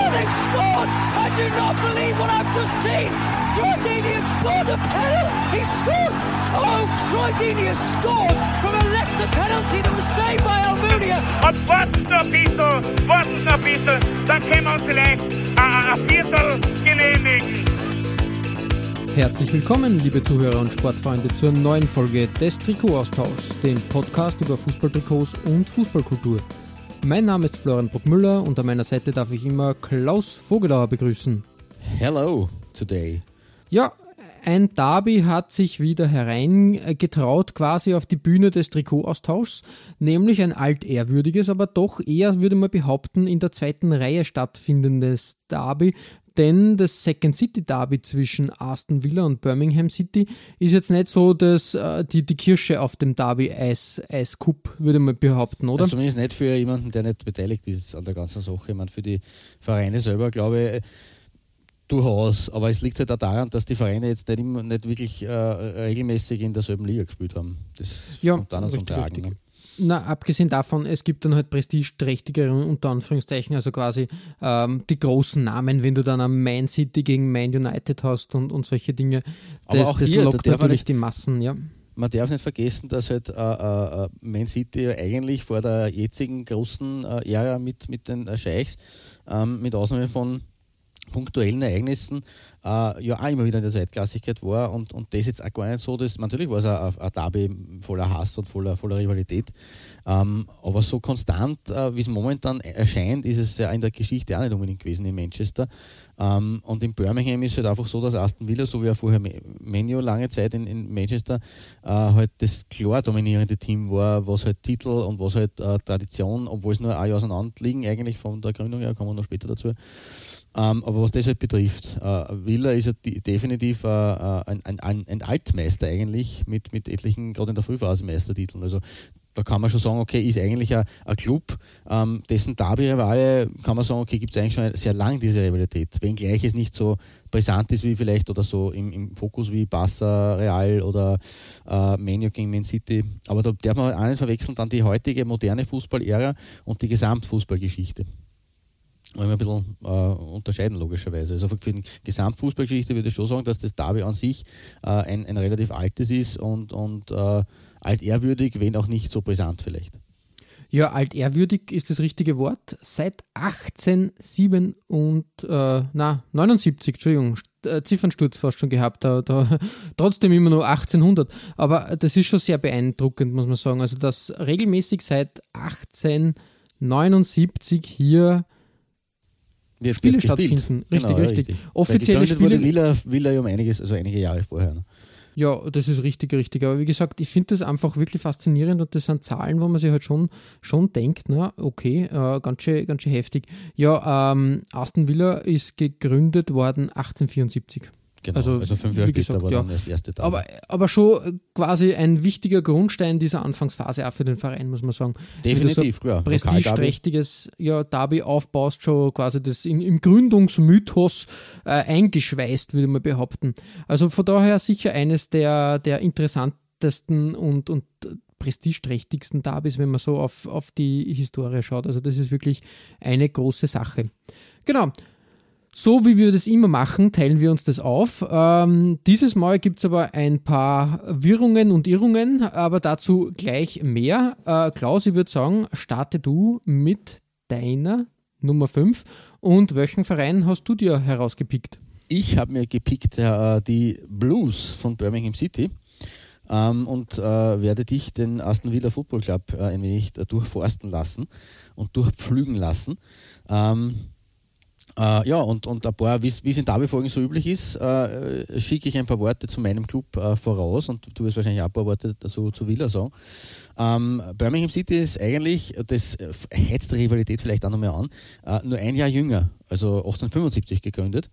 Oh, they've scored! I do not believe what I've just seen! Troy Deeney has scored a penalty! He scored! Oh, Troy Deeney has scored from a Leicester penalty that was saved by Almunia! Und warten noch ein bisschen, warten noch ein bisschen, dann können wir uns vielleicht ein, ein Viertel genehmigen. Herzlich willkommen, liebe Zuhörer und Sportfreunde, zur neuen Folge des Trikot-Austauschs, dem Podcast über Fußballtrikots und Fußballkultur. Mein Name ist Florian Bruckmüller und an meiner Seite darf ich immer Klaus Vogelauer begrüßen. Hello today. Ja, ein Derby hat sich wieder hereingetraut quasi auf die Bühne des Trikotaustauschs, nämlich ein altehrwürdiges, aber doch eher, würde man behaupten, in der zweiten Reihe stattfindendes Derby, denn das Second City Derby zwischen Aston Villa und Birmingham City ist jetzt nicht so dass äh, die, die Kirsche auf dem Derby Eis, Eiskup, würde man behaupten, oder? Also zumindest nicht für jemanden, der nicht beteiligt ist an der ganzen Sache. Ich meine, für die Vereine selber glaube ich durchaus. Aber es liegt halt auch daran, dass die Vereine jetzt nicht, immer, nicht wirklich äh, regelmäßig in derselben Liga gespielt haben. Das Ja, kommt dann zum Tragen. ne? Na, abgesehen davon, es gibt dann halt prestigeträchtigere unter Anführungszeichen, also quasi ähm, die großen Namen, wenn du dann am Man City gegen Man United hast und, und solche Dinge. Aber Das, auch das hier, da lockt man natürlich nicht- die Massen, ja. Man darf nicht vergessen, dass halt äh, äh, äh, Man City eigentlich vor der jetzigen großen äh, Ära mit, mit den äh, Scheichs, ähm, mit Ausnahme von punktuellen Ereignissen, äh, ja auch immer wieder in der Zweitklassigkeit war und, und das jetzt auch gar nicht so, dass natürlich war es ein, ein Derby voller Hass und voller, voller Rivalität, ähm, aber so konstant, äh, wie es momentan erscheint, ist es ja in der Geschichte auch nicht unbedingt gewesen in Manchester. Ähm, und in Birmingham ist es halt einfach so, dass Aston Villa, so wie auch vorher Menu lange Zeit in, in Manchester, äh, halt das klar dominierende Team war, was halt Titel und was halt äh, Tradition, obwohl es nur ein Jahr auseinander liegen, eigentlich von der Gründung her, kommen wir noch später dazu. Ähm, aber was das halt betrifft, äh, Villa ist ja die, definitiv äh, äh, ein, ein, ein, Altmeister eigentlich mit, mit etlichen, gerade in der Frühphase Meistertiteln. Also da kann man schon sagen, okay, ist eigentlich ein, ein Club, ähm, dessen Derby-Rivale, kann man sagen, okay, gibt es eigentlich schon sehr lang diese Rivalität, wenngleich es nicht so brisant ist wie vielleicht oder so im, im Fokus wie Barca, Real oder äh, Manu gegen Man City. Aber da darf man auch nicht verwechseln dann die heutige moderne Fußballära und die Gesamtfußballgeschichte. Wollen wir ein bisschen äh, unterscheiden, logischerweise. Also für die Gesamtfußballgeschichte würde ich schon sagen, dass das Derby an sich äh, ein, ein relativ altes ist und, und äh, altehrwürdig, wenn auch nicht so brisant vielleicht. Ja, altehrwürdig ist das richtige Wort. Seit 1807 und, äh, na, 79, Entschuldigung, äh, Ziffernsturz fast schon gehabt, da, da, trotzdem immer nur 1800. Aber das ist schon sehr beeindruckend, muss man sagen. Also, dass regelmäßig seit 1879 hier Spiele gespielt. stattfinden. Richtig, Genau, ja, richtig. Offizielle gegründet wurde Spiele. Villa, Villa ja um einiges, also einige Jahre vorher. Ne? Ja, das ist richtig, richtig. Aber wie gesagt, ich finde das einfach wirklich faszinierend und das sind Zahlen, wo man sich halt schon, schon denkt, na, okay, äh, ganz, schön, ganz schön heftig. Ja, ähm, Aston Villa ist gegründet worden 1874. Genau. Also, Also, fünf Jahre gesagt, später war ja. dann das erste Derby. Aber, aber schon quasi ein wichtiger Grundstein dieser Anfangsphase auch für den Verein, muss man sagen. Definitiv, ja. so Lokalderby. prestigeträchtiges ja, Derby aufbaust, schon quasi das in, im Gründungsmythos äh, eingeschweißt, würde man behaupten. Also von daher sicher eines der, der interessantesten und, und prestigeträchtigsten Derbys, wenn man so auf, auf die Historie schaut. Also das ist wirklich eine große Sache. Genau. So wie wir das immer machen, teilen wir uns das auf. Ähm, dieses Mal gibt es aber ein paar Wirrungen und Irrungen, aber dazu gleich mehr. Äh, Klaus, ich würde sagen, starte du mit deiner Nummer 5. Und welchen Verein hast du dir herausgepickt? Ich habe mir gepickt äh, die Blues von Birmingham City ähm, und äh, werde dich, den Aston Villa Football Club, äh, ein wenig durchforsten lassen und durchpflügen lassen. Ähm, äh, ja, und, und ein paar, wie es in Derby-Folgen so üblich ist, äh, schicke ich ein paar Worte zu meinem Club äh, voraus und du wirst wahrscheinlich auch ein paar Worte dazu zu Villa sagen. Ähm, Birmingham City ist eigentlich, das äh, heizt die Rivalität vielleicht auch noch mehr an, äh, nur ein Jahr jünger, also 1875 gegründet.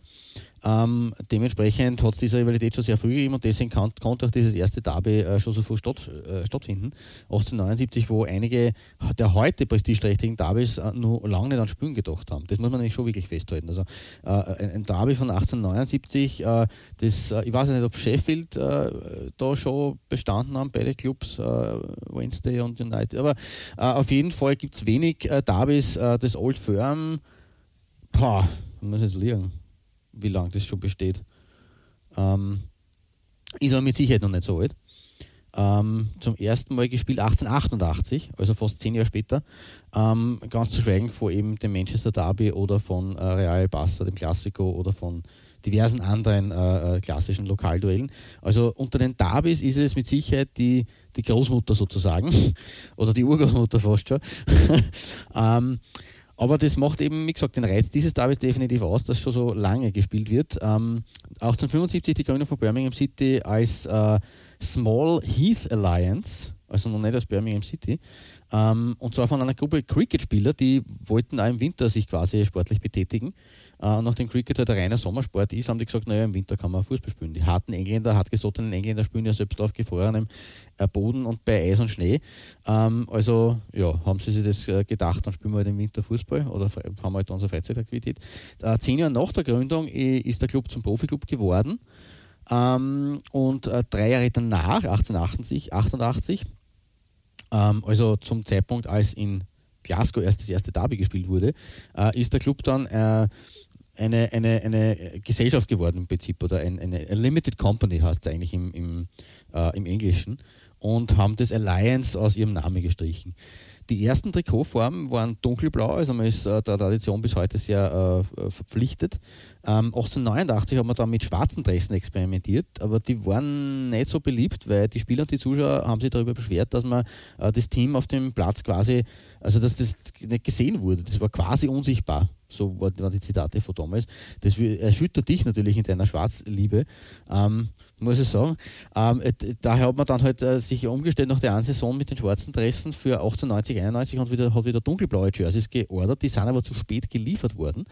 Ähm, dementsprechend hat es diese Rivalität schon sehr früh gegeben und deswegen kann, konnte auch dieses erste Derby äh, schon so früh statt, äh, stattfinden. 1879, wo einige der heute prestigeträchtigen Derbys äh, nur lange nicht an Spielen gedacht haben. Das muss man nämlich schon wirklich festhalten. Also äh, ein, ein Derby von 1879, äh, das, äh, ich weiß nicht, ob Sheffield da schon bestanden haben, beide Clubs, Wednesday und United, aber auf jeden Fall gibt es wenig Derbys, das Old Firm, boah, muss jetzt liegen wie lange das schon besteht. Ähm, ist aber mit Sicherheit noch nicht so alt. Ähm, zum ersten Mal gespielt 1888, also fast zehn Jahre später. Ähm, ganz zu schweigen von eben dem Manchester Derby oder von äh, Real Barca, dem Klassiko oder von diversen anderen äh, äh klassischen Lokalduellen. Also unter den Derbys ist es mit Sicherheit die, die Großmutter sozusagen oder die Urgroßmutter fast schon. ähm, aber das macht eben, wie gesagt, den Reiz dieses Derbys definitiv aus, dass schon so lange gespielt wird. Ähm, 1875 die Gründung von Birmingham City als äh, Small Heath Alliance, also noch nicht als Birmingham City. Ähm, und zwar von einer Gruppe Cricket-Spieler, die wollten auch im Winter sich quasi sportlich betätigen. Äh, nachdem Cricket halt ein reiner Sommersport ist, haben die gesagt, naja, im Winter kann man Fußball spielen. Die harten Engländer, hartgesottenen Engländer spielen ja selbst auf gefrorenem äh, Boden und bei Eis und Schnee. Ähm, also ja, haben sie sich das äh, gedacht, dann spielen wir halt im Winter Fußball oder haben wir halt unsere Freizeitaktivität. Äh, zehn Jahre nach der Gründung äh, ist der Club zum Profiklub geworden. Ähm, und äh, drei Jahre danach, 1888, 88, ähm, also zum Zeitpunkt, als in Glasgow erst das erste Derby gespielt wurde, äh, ist der Club dann äh, eine, eine, eine Gesellschaft geworden im Prinzip oder ein, eine, Limited Company heißt es eigentlich im, im, äh, im Englischen und haben das Alliance aus ihrem Namen gestrichen. Die ersten Trikotformen waren dunkelblau, also man ist äh, der Tradition bis heute sehr äh, verpflichtet. Ähm, 1889 haben wir dann mit schwarzen Dressen experimentiert, aber die waren nicht so beliebt, weil die Spieler und die Zuschauer haben sich darüber beschwert, dass man äh, das Team auf dem Platz quasi, also dass das nicht gesehen wurde. Das war quasi unsichtbar. So waren die Zitate von damals. Das erschüttert dich natürlich in deiner Schwarzliebe. Ähm, muss ich sagen. Ähm, daher hat man dann halt äh, sich umgestellt nach der einen Saison mit den schwarzen Dressen für 1890, 91 und wieder, hat wieder dunkelblaue Jerseys geordert. Die sind aber zu spät geliefert worden.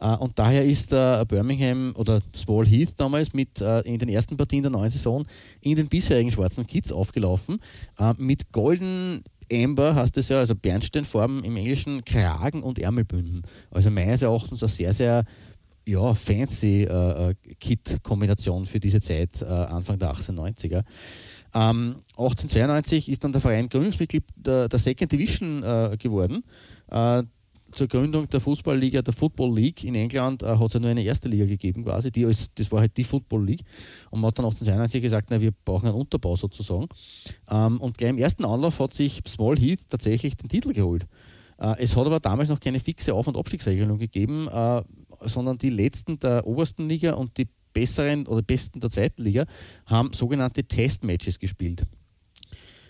Äh, und daher ist äh, Birmingham oder Small Heath damals mit äh, in den ersten Partien der neuen Saison in den bisherigen schwarzen Kits aufgelaufen. Äh, mit golden Amber heißt es ja, also Bernsteinfarben im Englischen, Kragen und Ärmelbünden. Also meines Erachtens ein sehr, sehr ja, fancy äh, äh, Kit-Kombination für diese Zeit, äh, Anfang der 1890er. Ähm, 1892 ist dann der Verein Gründungsmitglied der, der Second Division äh, geworden. Äh, zur Gründung der Fußballliga, der Football League in England, äh, hat es ja nur eine erste Liga gegeben quasi. Die als, das war halt die Football League. Und man hat dann 1892 gesagt, na, wir brauchen einen Unterbau sozusagen. Ähm, und gleich im ersten Anlauf hat sich Small Heat tatsächlich den Titel geholt. es hat aber damals noch keine fixe Auf- und Abstiegsregelung gegeben sondern die letzten der obersten Liga und die besseren oder besten der zweiten Liga haben sogenannte Testmatches gespielt.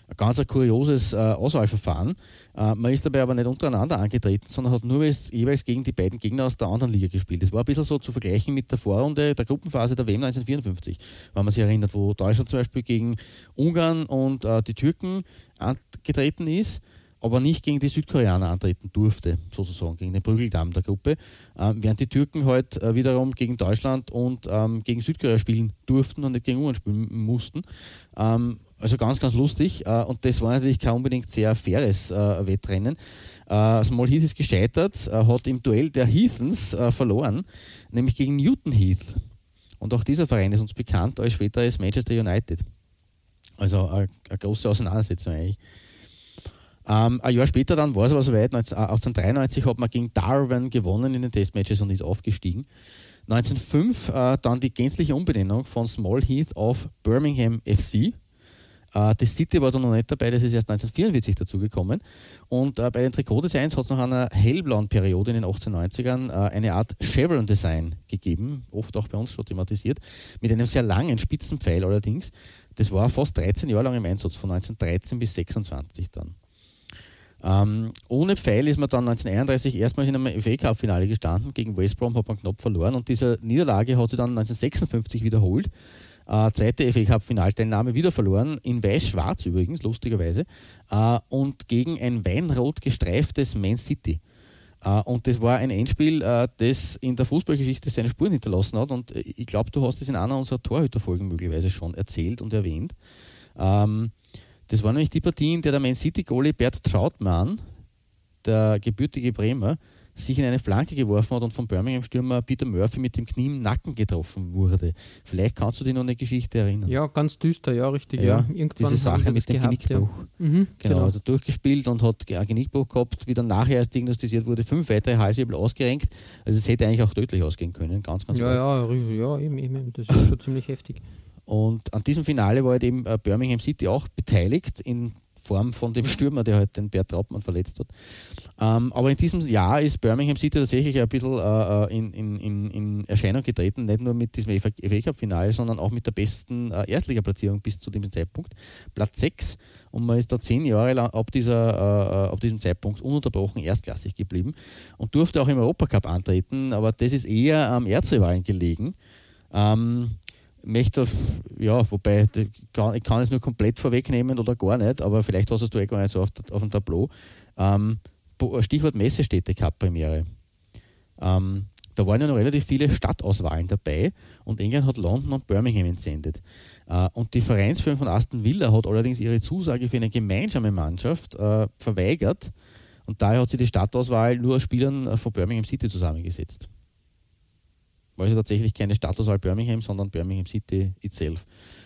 Ein ganz ein kurioses äh, Auswahlverfahren. Äh, man ist dabei aber nicht untereinander angetreten, sondern hat nur jeweils gegen die beiden Gegner aus der anderen Liga gespielt. Das war ein bisschen so zu vergleichen mit der Vorrunde der Gruppenphase der WM 1954, wenn man sich erinnert, wo Deutschland zum Beispiel gegen Ungarn und äh, die Türken angetreten ist aber nicht gegen die Südkoreaner antreten durfte, sozusagen, gegen den Prügeldamm der Gruppe, äh, während die Türken halt äh, wiederum gegen Deutschland und ähm, gegen Südkorea spielen durften und nicht gegen Ungarn spielen mussten. Ähm, also ganz, ganz lustig äh, und das war natürlich kein unbedingt sehr faires äh, Wettrennen. Äh, Small Heath ist gescheitert, hat im Duell der Heathens verloren, nämlich gegen Newton Heath. Und auch dieser Verein ist uns bekannt als später als Manchester United. Also eine große Auseinandersetzung eigentlich. Ähm, ein Jahr später dann war es aber soweit, 1893 hat man gegen Darwin gewonnen in den Testmatches und ist aufgestiegen. 1905 äh, dann die gänzliche Umbenennung von Small Heath auf Birmingham FC. Äh, das City war da noch nicht dabei, das ist erst 1944 dazugekommen. Und äh, bei den Trikotdesigns hat es nach einer hellblauen Periode in den 1890ern äh, eine Art Chevron-Design gegeben, oft auch bei uns schon thematisiert, mit einem sehr langen Spitzenpfeil allerdings. Das war fast 13 Jahre lang im Einsatz, von 1913 bis 1926 dann. Ähm, ohne Pfeil ist man dann 1931 erstmals in einem FA Cup Finale gestanden. Gegen West Brom hat man knapp verloren und diese Niederlage hat sie dann 1956 wiederholt. Äh, zweite FA Cup Finalteilnahme wieder verloren, in weiß-schwarz übrigens, lustigerweise, äh, und gegen ein weinrot gestreiftes Man City. Äh, und das war ein Endspiel, äh, das in der Fußballgeschichte seine Spuren hinterlassen hat. Und ich glaube, du hast es in einer unserer Torhüterfolgen möglicherweise schon erzählt und erwähnt. Ähm, das war nämlich die Partie, in der der Man City-Goalie Bert Trautmann, der gebürtige Bremer, sich in eine Flanke geworfen hat und vom Birmingham-Stürmer Peter Murphy mit dem Knie im Nacken getroffen wurde. Vielleicht kannst du dich noch an eine Geschichte erinnern. Ja, ganz düster, ja, richtig. Ja, Ja, Irgendwann diese Sache mit dem gehabt, Genickbruch. Ja. Mhm, genau, genau. Also durchgespielt und hat ein Genickbruch gehabt, wie dann nachher erst diagnostiziert wurde, fünf weitere Halswirbel ausgerenkt. Also es hätte eigentlich auch tödlich ausgehen können, ganz, ganz Ja, ja, ja, eben, eben, das ist schon ziemlich heftig. Und an diesem Finale war halt eben äh, Birmingham City auch beteiligt in Form von dem Stürmer, der halt den Bert Trautmann verletzt hat. Ähm, aber in diesem Jahr ist Birmingham City tatsächlich ein bisschen äh, äh in, in, in, Erscheinung getreten, nicht nur mit diesem FA Cup-Finale, sondern auch mit der besten äh, Erstligaplatzierung bis zu diesem Zeitpunkt. Platz 6 und man ist da zehn Jahre lang ab, dieser, äh, äh, ab diesem Zeitpunkt ununterbrochen erstklassig geblieben und durfte auch im Europacup antreten, aber das ist eher am Erzrivalen gelegen. Ähm, möchte, ja, wobei, ich kann es nur komplett vorwegnehmen oder gar nicht, aber vielleicht hast du eh gar nicht so auf, auf dem Tableau. Ähm, Stichwort Messestädte Cup Premiere. Ähm, da waren ja noch relativ viele Stadtauswahlen dabei und England hat London und Birmingham entsendet. Äh, und die Vereinsführung von Aston Villa hat allerdings ihre Zusage für eine gemeinsame Mannschaft äh, verweigert und daher hat sie die Stadtauswahl nur aus Spielern äh, von Birmingham City zusammengesetzt war also tatsächlich keine Stadtauswahl Birmingham, sondern Birmingham City itself.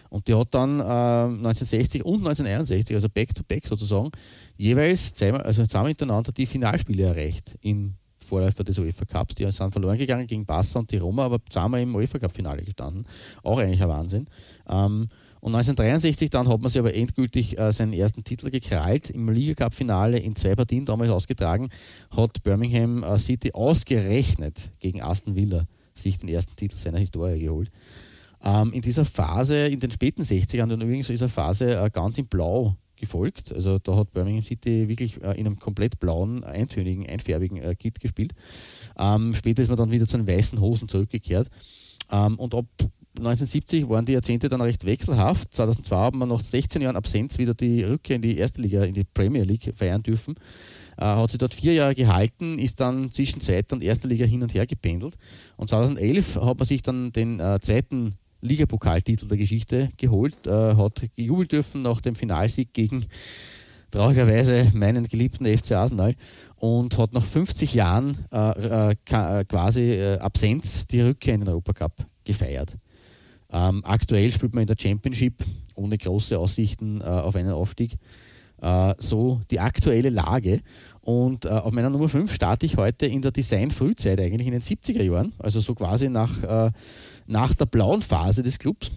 Und die hat dann äh, 1960 und 1961, also back-to-back -back sozusagen, jeweils zweimal, also zweimal hintereinander die Finalspiele erreicht in Vorläufer des UEFA Cups. Die sind verloren gegangen gegen Barca und die Roma, aber zweimal im UEFA Cup-Finale gestanden. Auch eigentlich ein Wahnsinn. Ähm, und 1963 dann hat man sich aber endgültig äh, seinen ersten Titel gekrallt im Liga Cup Finale in zwei Partien damals ausgetragen, hat Birmingham äh, City ausgerechnet gegen Aston Villa sich den ersten Titel seiner Historie geholt. Ähm, in dieser Phase, in den späten 60ern, und übrigens dieser Phase äh, ganz in Blau gefolgt. Also da hat Birmingham City wirklich äh, in einem komplett blauen, eintönigen, einfärbigen äh, Kit gespielt. Ähm, später ist man dann wieder zu den weißen Hosen zurückgekehrt. Ähm, und ab 1970 waren die Jahrzehnte dann recht wechselhaft. 2002 haben wir nach 16 Jahren Absenz wieder die Rückkehr in die erste Liga, in die Premier League feiern dürfen. Äh, hat sie dort vier Jahre gehalten, ist dann zwischen zweiter und erster Liga hin und her gependelt. Und 2011 hat man sich dann den äh, zweiten Ligapokaltitel der Geschichte geholt, äh, hat gejubelt dürfen nach dem Finalsieg gegen traurigerweise meinen geliebten FC Arsenal und hat nach 50 Jahren äh, äh, äh, quasi Absenz die Rückkehr in den Europacup gefeiert. Ähm, aktuell spielt man in der Championship ohne große Aussichten auf einen Aufstieg. so die aktuelle Lage. Und äh, auf meiner Nummer 5 starte ich heute in der Design-Frühzeit, eigentlich in den 70er Jahren, also so quasi nach, äh, nach der blauen Phase des Clubs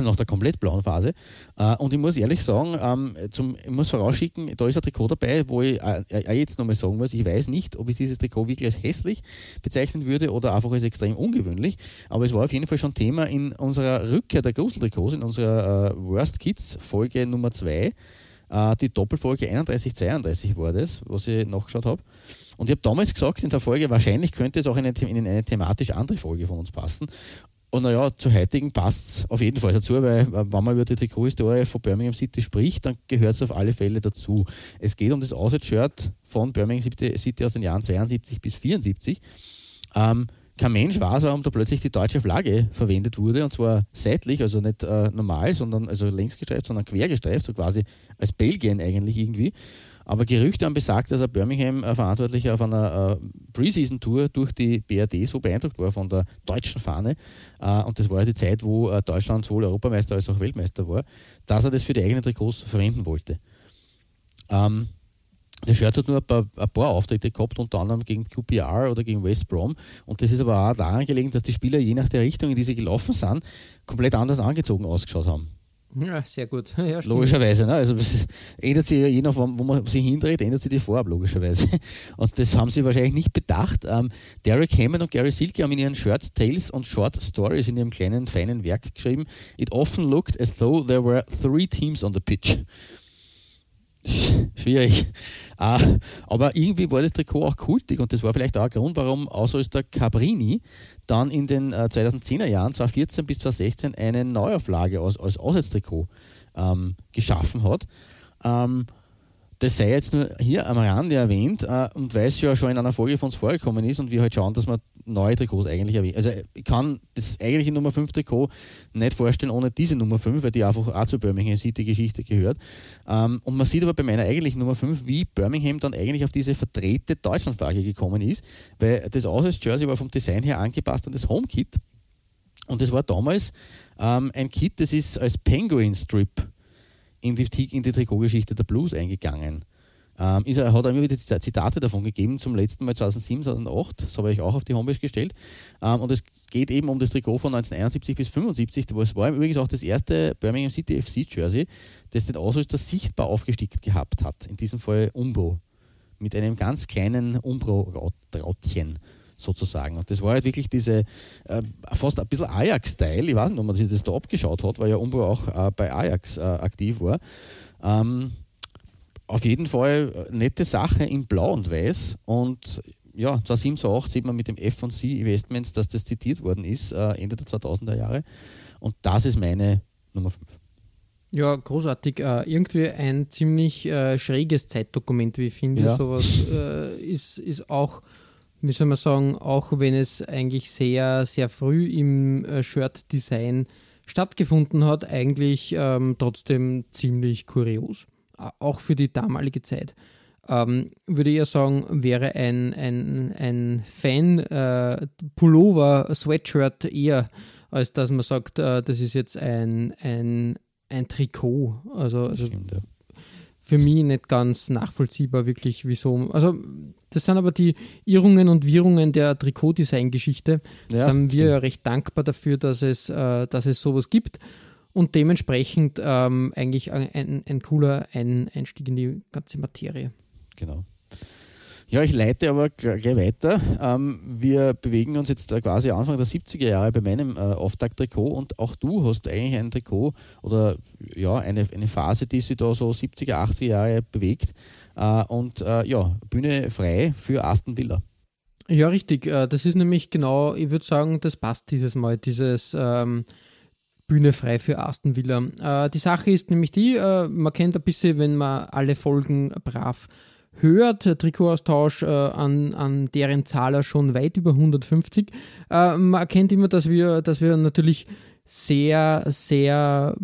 nach der komplett blauen Phase. Äh, und ich muss ehrlich sagen, ähm, zum, ich muss vorausschicken, da ist ein Trikot dabei, wo ich äh, äh, jetzt nochmal sagen muss, ich weiß nicht, ob ich dieses Trikot wirklich als hässlich bezeichnen würde oder einfach als extrem ungewöhnlich, aber es war auf jeden Fall schon Thema in unserer Rückkehr der Gruseltrikots, in unserer Worst Kids Folge Nummer 2 äh, die Doppelfolge 31-32 war das, was ich nachgeschaut habe. Und ich habe damals gesagt in der Folge, wahrscheinlich könnte es auch in eine, in eine thematisch andere Folge von uns passen. Und naja, zur heutigen passt es auf jeden Fall dazu, weil äh, wenn man über die Trikothistorie von Birmingham City spricht, dann gehört es auf alle Fälle dazu. Es geht um das Outside-Shirt von Birmingham City aus den Jahren 72 bis 74. Ähm, kein Mensch weiß, warum da plötzlich die deutsche Flagge verwendet wurde und zwar seitlich, also nicht äh, normal, sondern also längs gestreift, sondern quer gestreift, so quasi als Belgien eigentlich irgendwie. Aber Gerüchte haben besagt, dass ein Birmingham-Verantwortlicher auf einer äh, Preseason-Tour durch die BRD so beeindruckt war von der deutschen Fahne, äh, und das war ja die Zeit, wo äh, Deutschland sowohl Europameister als auch Weltmeister war, dass er das für die eigenen Trikots verwenden wollte. Ähm, der Shirt hat nur ein paar, ein paar, Auftritte gehabt, unter anderem gegen QPR oder gegen West Brom. Und das ist aber auch daran gelegen, dass die Spieler je nach der Richtung, in die sie gelaufen sind, komplett anders angezogen ausgeschaut haben. Ja, sehr gut. Ja, logischerweise. Ne? Also ändert sich je nach, wo man sich hindreht, ändert sich die Farbe, logischerweise. Und das haben sie wahrscheinlich nicht bedacht. Ähm, Derek Hammond und Gary Silke haben in ihren Shirts Tales und Short Stories in ihrem kleinen, feinen Werk geschrieben, It often looked as though there were three teams on the pitch. Schwierig. Uh, aber irgendwie war das Trikot auch kultig und das war vielleicht auch ein Grund, warum der Cabrini dann in den äh, 2010er Jahren, 2014 bis 2016, eine Neuauflage als, als Auswärtstrikot ähm, geschaffen hat. Ähm, das sei jetzt nur hier am Rande erwähnt äh, und weil es ja schon in einer Folge von uns vorgekommen ist und wir halt schauen, dass wir neue Trikots eigentlich erwähnen. Also ich kann das eigentliche Nummer 5 Trikot nicht vorstellen ohne diese Nummer 5, weil die einfach auch zu Birmingham City Geschichte gehört. Ähm, und man sieht aber bei meiner eigentlichen Nummer 5, wie Birmingham dann eigentlich auf diese verdrehte Deutschlandfrage gekommen ist, weil das Auswärts-Jersey war vom Design her angepasst an das Home-Kit und das war damals ähm, ein Kit, das ist als Penguin Strip in die, in die Trikotgeschichte der Blues eingegangen. Ähm, ist hat er immer wieder Zitate davon gegeben, zum letzten Mal 2007, 2008, das habe ich auch auf die Homepage gestellt. Ähm, und es geht eben um das Trikot von 1971 bis 1975, das war übrigens auch das erste Birmingham City FC Jersey, das den Ausrüster sichtbar aufgestickt gehabt hat, in diesem Fall Umbro, mit einem ganz kleinen Umbro-Rautchen sozusagen. Und das war halt wirklich diese äh, fast ein bisschen Ajax-Style. Ich weiß nicht, ob man sich das da abgeschaut hat, weil ja Umbro auch äh, bei Ajax äh, aktiv war. Ähm, auf jeden Fall äh, nette Sache in Blau und Weiß und ja, 2007, 2008 sieht man mit dem F&C Investments, dass das zitiert worden ist, äh, Ende der 2000er Jahre und das ist meine Nummer 5. Ja, großartig. Äh, irgendwie ein ziemlich äh, schräges Zeitdokument, wie ich finde. Ja. Sowas äh, ist, ist auch, wie soll man sagen, auch wenn es eigentlich sehr, sehr früh im äh, Shirt-Design stattgefunden hat, eigentlich ähm, trotzdem ziemlich kurios auch für die damalige Zeit. Ähm, würde ich ja sagen, wäre ein, ein, ein Fan-Pullover, äh, Sweatshirt eher, als dass man sagt, äh, das ist jetzt ein, ein, ein Trikot. Also, also Stimmt, ja. für mich nicht ganz nachvollziehbar, wirklich, wieso. Also, das sind aber die Irrungen und Wirrungen der Trikotdesign-Geschichte. Ja, sind wir ja recht dankbar dafür, dass es, äh, dass es sowas gibt und dementsprechend ähm, eigentlich ein, ein, ein cooler ein Einstieg in die ganze Materie. Genau. Ja, ich leite aber gleich weiter. Ähm, wir bewegen uns jetzt quasi Anfang der 70er Jahre bei meinem äh, Auftakt-Trikot und auch du hast eigentlich ein Trikot oder ja, eine, eine Phase, die sich da so 70er, 80er Jahre bewegt. Äh, und äh, ja, Bühne frei für Aston Villa. Ja, richtig. Äh, das ist nämlich genau, ich würde sagen, das passt dieses Mal, dieses. Ähm, Bühne frei für Aston Villa. Äh, die Sache ist nämlich die, äh, man kennt ein bisschen, wenn man alle Folgen brav hört, Trikotaustausch äh, an, an deren Zahler schon weit über 150. Äh, man erkennt immer, dass wir, dass wir natürlich sehr, sehr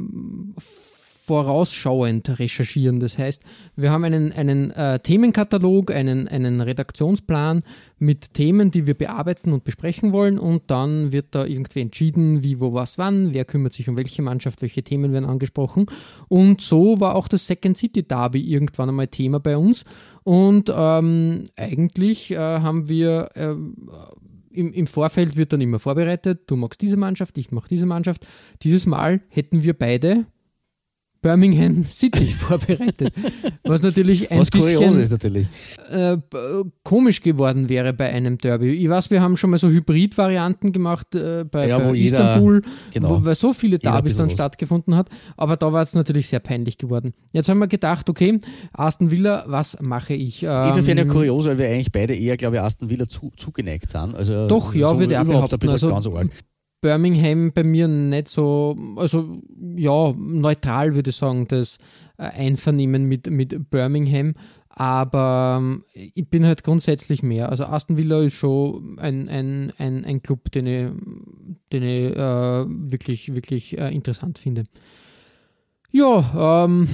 vorausschauend recherchieren. Das heißt, wir haben einen, einen äh, Themenkatalog, einen, einen Redaktionsplan mit Themen, die wir bearbeiten und besprechen wollen und dann wird da irgendwie entschieden, wie, wo, was, wann, wer kümmert sich um welche Mannschaft, welche Themen werden angesprochen. Und so war auch das Second City Derby irgendwann einmal Thema bei uns und ähm, eigentlich äh, haben wir äh, im, im, Vorfeld wird dann immer vorbereitet, du magst diese Mannschaft, ich mag diese Mannschaft. Dieses Mal hätten wir beide Birmingham City vorbereitet. Was natürlich ein was bisschen ist natürlich. Äh, komisch geworden wäre bei einem Derby. Ich weiß, wir haben schon mal so Hybrid-Varianten gemacht äh, bei, ja, bei Istanbul, jeder, genau, wo, weil so viele Derbys dann stattgefunden hat. Aber da war es natürlich sehr peinlich geworden. Jetzt haben wir gedacht, okay, Aston Villa, was mache ich? Ähm, Insofern ja kurios, weil wir eigentlich beide eher, glaube ich, Aston Villa zu, zugeneigt sind. Also doch, ja, so würde ich auch behaupten. Also, ganz arg. Birmingham bei mir nicht so, also ja, neutral würde ich sagen, das äh, Einvernehmen mit, mit Birmingham. Aber ähm, ich bin halt grundsätzlich mehr. Also Aston Villa ist schon ein, ein, ein, ein Club, den ich, den ich äh, wirklich, wirklich äh, interessant finde. Ja, ähm,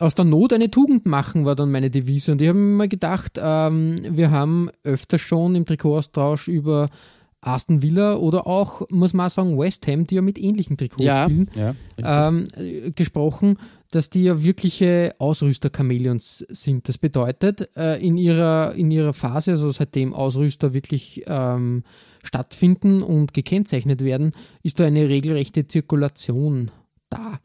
aus der Not eine Tugend machen war dann meine Devise. Und ich habe mir mal gedacht, ähm, wir haben öfter schon im Trikotaustausch über Aston Villa oder auch, muss man sagen, West Ham, die ja mit ähnlichen Trikots ja, spielen, ja, ähm, gesprochen, dass die ja wirkliche Ausrüster-Chameleons sind. Das bedeutet, äh, in, ihrer, in ihrer Phase, also seitdem Ausrüster wirklich ähm, stattfinden und gekennzeichnet werden, ist da eine regelrechte Zirkulation da.